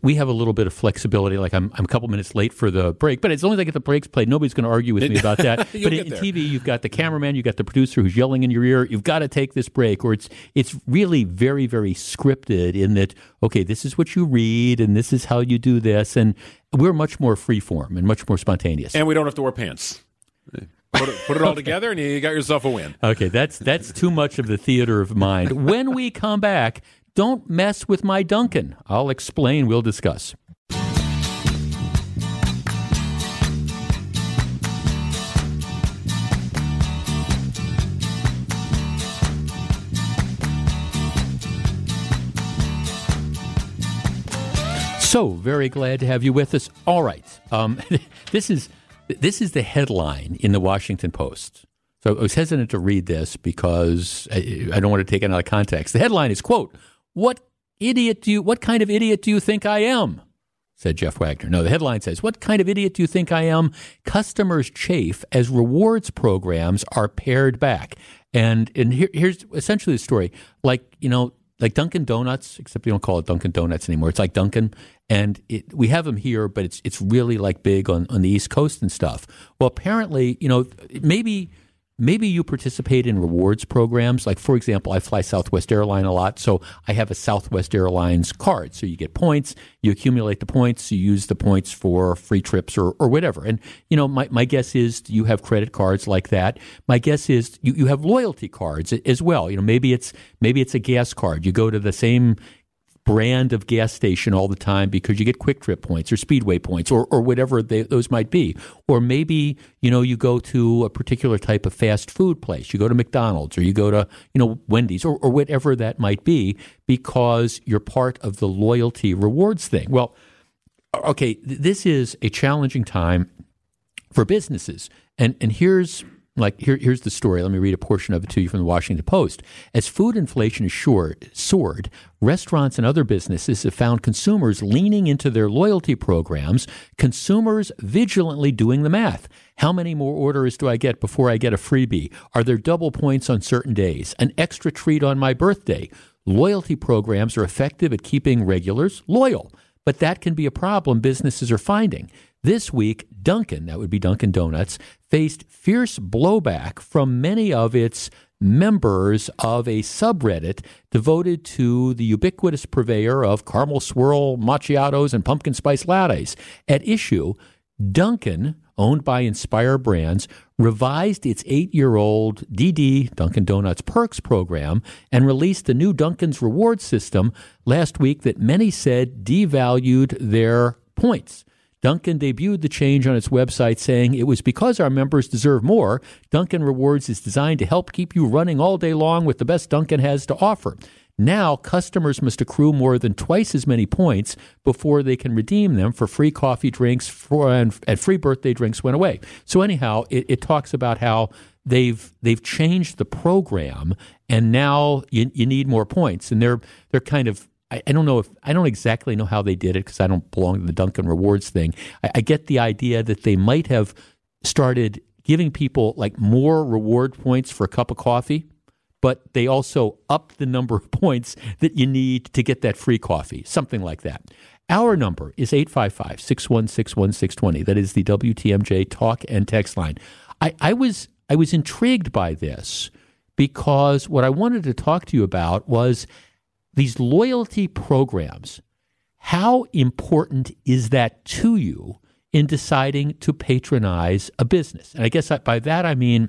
we have a little bit of flexibility. Like I'm, I'm a couple minutes late for the break, but as long as I get the breaks played, nobody's going to argue with me about that. But get in. TV, you've got the cameraman, you've got the producer who's yelling in your ear. You've got to take this break, or it's it's really very, very scripted. In that, okay, this is what you read, and this is how you do this, and we're much more freeform and much more spontaneous. And we don't have to wear pants. Put it, put it all together, and you got yourself a win. Okay, that's that's too much of the theater of mind. When we come back, don't mess with my Dunkin'. I'll explain. We'll discuss. So very glad to have you with us. All right, um, this is this is the headline in the Washington Post. So I was hesitant to read this because I, I don't want to take it out of context. The headline is quote What idiot do you? What kind of idiot do you think I am? Said Jeff Wagner. No, the headline says, What kind of idiot do you think I am? Customers chafe as rewards programs are pared back. And, and here, here's essentially the story. Like, you know, like Dunkin' Donuts, except you don't call it Dunkin' Donuts anymore. It's like Dunkin', and it, we have them here, but it's it's really like big on, on the East Coast and stuff. Well, apparently, you know, maybe maybe you participate in rewards programs. Like for example, I fly Southwest Airline a lot, so I have a Southwest Airlines card. So you get points, you accumulate the points, you use the points for free trips or, or whatever. And you know, my, my guess is you have credit cards like that. My guess is you, you have loyalty cards as well. You know, maybe it's maybe it's a gas card. You go to the same brand of gas station all the time because you get quick trip points or speedway points or, or whatever they, those might be. Or maybe you know you go to a particular type of fast food place. You go to mcdonald's or you go to you know wendy's or, or whatever that might be because you're part of the loyalty rewards thing. Well okay th- this is a challenging time for businesses. And and here's like here, here's the story. Let me read a portion of it to you from the Washington Post. As food inflation soared, soared, restaurants and other businesses have found consumers leaning into their loyalty programs. Consumers vigilantly doing the math. How many more orders do I get before I get a freebie? Are there double points on certain days? An extra treat on my birthday? Loyalty programs are effective at keeping regulars loyal. But that can be a problem businesses are finding. This week, Dunkin', that would be Dunkin' Donuts, faced fierce blowback from many of its members of a subreddit devoted to the ubiquitous purveyor of caramel swirl macchiatos and pumpkin spice lattes. At issue, Dunkin', owned by Inspire Brands, revised its eight year old DD Dunkin' Donuts Perks program and released the new Dunkin's reward system last week that many said devalued their points. Dunkin' debuted the change on its website saying it was because our members deserve more. Dunkin' Rewards is designed to help keep you running all day long with the best Dunkin' has to offer. Now, customers must accrue more than twice as many points before they can redeem them for free coffee drinks for, and, and free birthday drinks went away. So, anyhow, it, it talks about how they've they've changed the program, and now you, you need more points, and they're they're kind of I, I don't know if I don't exactly know how they did it because I don't belong to the Dunkin' Rewards thing. I, I get the idea that they might have started giving people like more reward points for a cup of coffee but they also upped the number of points that you need to get that free coffee, something like that. Our number is 855 616 1620. That is the WTMJ talk and text line. I, I, was, I was intrigued by this because what I wanted to talk to you about was these loyalty programs. How important is that to you in deciding to patronize a business? And I guess by that I mean,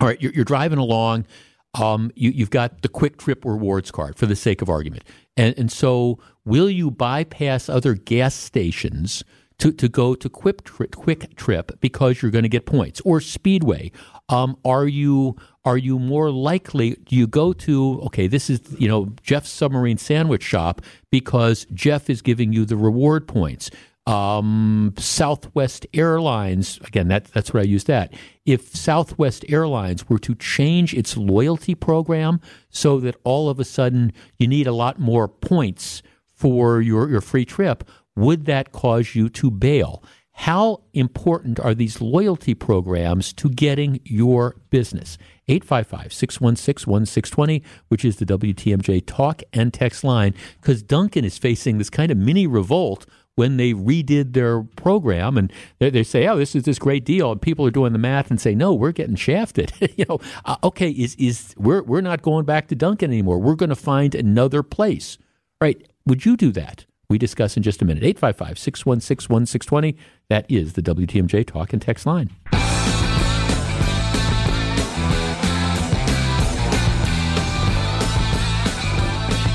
all right, you're, you're driving along, um, you, have got the Kwik Trip rewards card for the sake of argument. And, and so, will you bypass other gas stations to, to go to Kwik Trip, Kwik Trip because you're going to get points or Speedway? Um, are you are you more likely? You go to okay? This is you know Jeff's Submarine Sandwich Shop because Jeff is giving you the reward points um, Southwest Airlines, again, that, that's where I use that. If Southwest Airlines were to change its loyalty program so that all of a sudden you need a lot more points for your, your free trip, would that cause you to bail? How important are these loyalty programs to getting your business? 855 616 1620, which is the WTMJ talk and text line, because Dunkin' is facing this kind of mini revolt when they redid their program and they, they, say, "Oh, this is this great deal," and people are doing the math and say, "No, we're getting shafted." you know, uh, okay, is is we're we're not going back to Dunkin' anymore. We're going to find another place, right? Would you do that? We discuss in just a minute. 855 616 1620. That is the WTMJ talk and text line.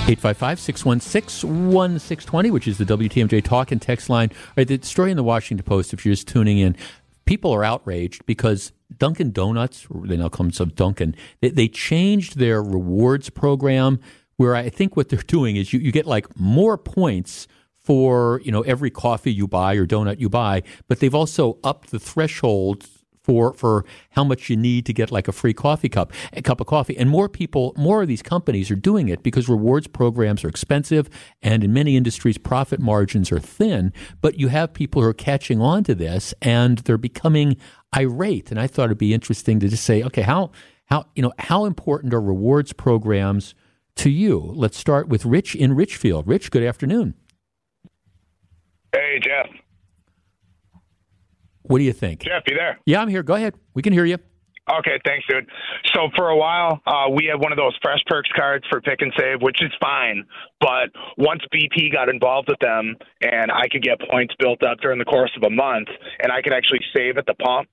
855 616 1620, which is the WTMJ talk and text line. Right, the story in the Washington Post, if you're just tuning in, people are outraged because Dunkin' Donuts, they now come to Dunkin', they, they changed their rewards program where I think what they're doing is you, you get like more points for you know every coffee you buy or donut you buy, but they've also upped the threshold for for how much you need to get like a free coffee cup, a cup of coffee. And more people, more of these companies are doing it because rewards programs are expensive, and in many industries, profit margins are thin. But you have people who are catching on to this, and they're becoming irate. And I thought it'd be interesting to just say, okay, how how you know how important are rewards programs to you? Let's start with Rich in Richfield. Rich, good afternoon. Hey, Jeff. What do you think? Jeff, you there? Yeah, I'm here. Go ahead. We can hear you. Okay, thanks, dude. So for a while, uh, we had one of those Fresh Perks cards for Pick 'n Save, which is fine. But once BP got involved with them, and I could get points built up during the course of a month, and I could actually save at the pump.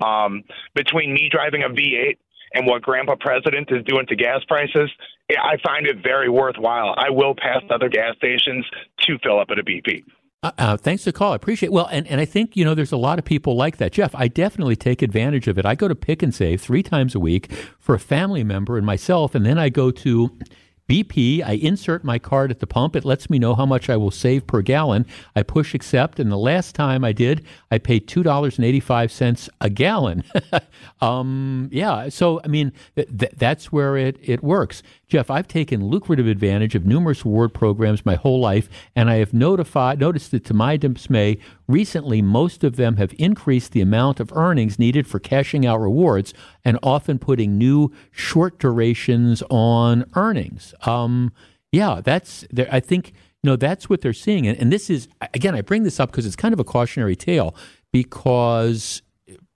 Um, between me driving a V8 and what Grandpa President is doing to gas prices, I find it very worthwhile. I will pass other gas stations to fill up at a BP. Uh, uh, thanks for the call. I appreciate it. Well, and, and I think, you know, there's a lot of people like that. Jeff, I definitely take advantage of it. I go to Pick 'n Save three times a week for a family member and myself, and then I go to BP, I insert my card at the pump. It lets me know how much I will save per gallon. I push accept, and the last time I did, I paid two dollars and eighty-five cents a gallon. um, yeah, so I mean, th- th- that's where it it works. Jeff, I've taken lucrative advantage of numerous reward programs my whole life, and I have notified noticed that to my dismay, recently most of them have increased the amount of earnings needed for cashing out rewards, and often putting new short durations on earnings. Um, yeah, that's I think you know that's what they're seeing, and, and this is again I bring this up because it's kind of a cautionary tale because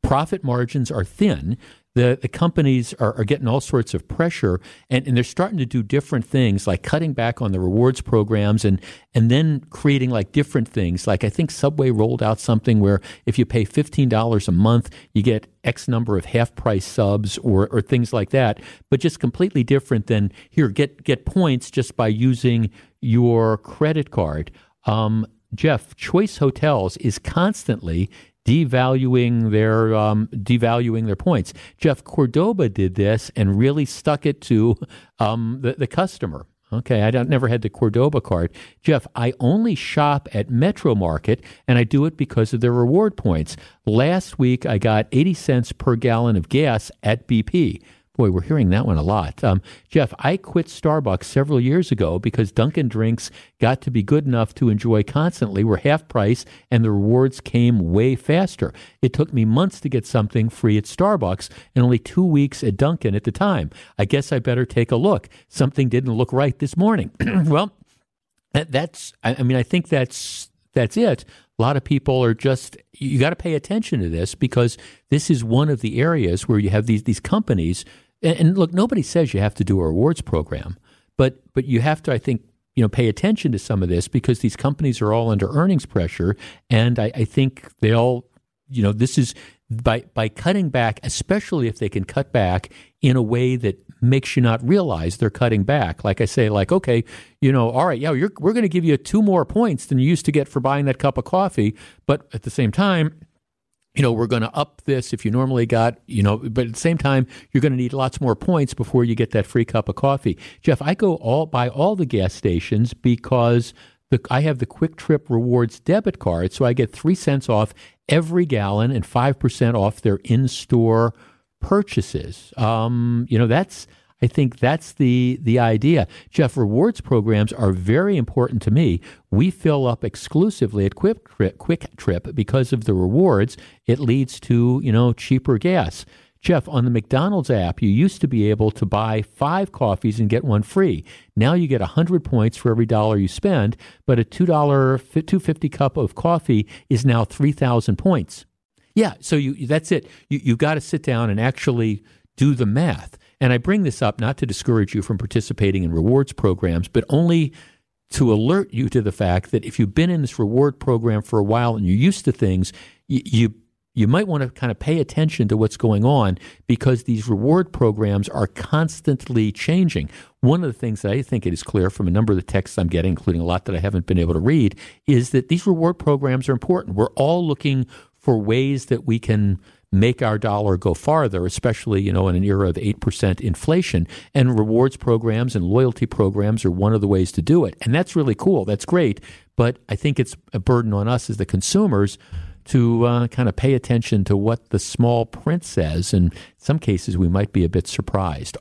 profit margins are thin. The, the companies are, are getting all sorts of pressure and, and they're starting to do different things like cutting back on the rewards programs and, and then creating like different things. Like I think Subway rolled out something where if you pay $15 a month, you get X number of half price subs or, or things like that, but just completely different than here, get, get points just by using your credit card. Um, Jeff, Choice Hotels is constantly devaluing their um, devaluing their points. Jeff Cordoba did this and really stuck it to um, the, the customer. Okay, I don't, never had the Cordoba card. Jeff, I only shop at Metro Market, and I do it because of their reward points. Last week, I got 80 cents per gallon of gas at BP. Boy, we're hearing that one a lot. Um, Jeff, I quit Starbucks several years ago because Dunkin' drinks got to be good enough to enjoy constantly, were half price, and the rewards came way faster. It took me months to get something free at Starbucks and only two weeks at Dunkin' at the time. I guess I better take a look. Something didn't look right this morning. well, that's, I mean, I think that's that's it. A lot of people are just you got to pay attention to this because this is one of the areas where you have these these companies and, and look, nobody says you have to do a rewards program, but but you have to, I think, you know, pay attention to some of this because these companies are all under earnings pressure, and I, I think they all, you know, this is by by cutting back, especially if they can cut back in a way that makes you not realize they're cutting back. Like I say, like okay, you know, all right, yeah, we're going to give you two more points than you used to get for buying that cup of coffee, but at the same time you know, we're going to up this if you normally got, you know, but at the same time, you're going to need lots more points before you get that free cup of coffee. Jeff, I go all by all the gas stations because the, I have the Kwik Trip Rewards debit card, so I get three cents off every gallon and five percent off their in-store purchases. Um, you know, that's I think that's the the idea. Jeff, rewards programs are very important to me. We fill up exclusively at Kwik Trip, Kwik Trip because of the rewards. It leads to you know cheaper gas. Jeff, on the McDonald's app, you used to be able to buy five coffees and get one free. Now you get 100 points for every dollar you spend, but a $2, 250 cup of coffee is now 3,000 points. Yeah, so you that's it. You, you've got to sit down and actually do the math. And I bring this up not to discourage you from participating in rewards programs, but only to alert you to the fact that if you've been in this reward program for a while and you're used to things, you, you you might want to kind of pay attention to what's going on because these reward programs are constantly changing. One of the things that I think it is clear from a number of the texts I'm getting, including a lot that I haven't been able to read, is that these reward programs are important. We're all looking for ways that we can make our dollar go farther, especially, you know, in an era of 8% inflation. And rewards programs and loyalty programs are one of the ways to do it. And that's really cool. That's great. But I think it's a burden on us as the consumers to uh, kind of pay attention to what the small print says. And in some cases, we might be a bit surprised.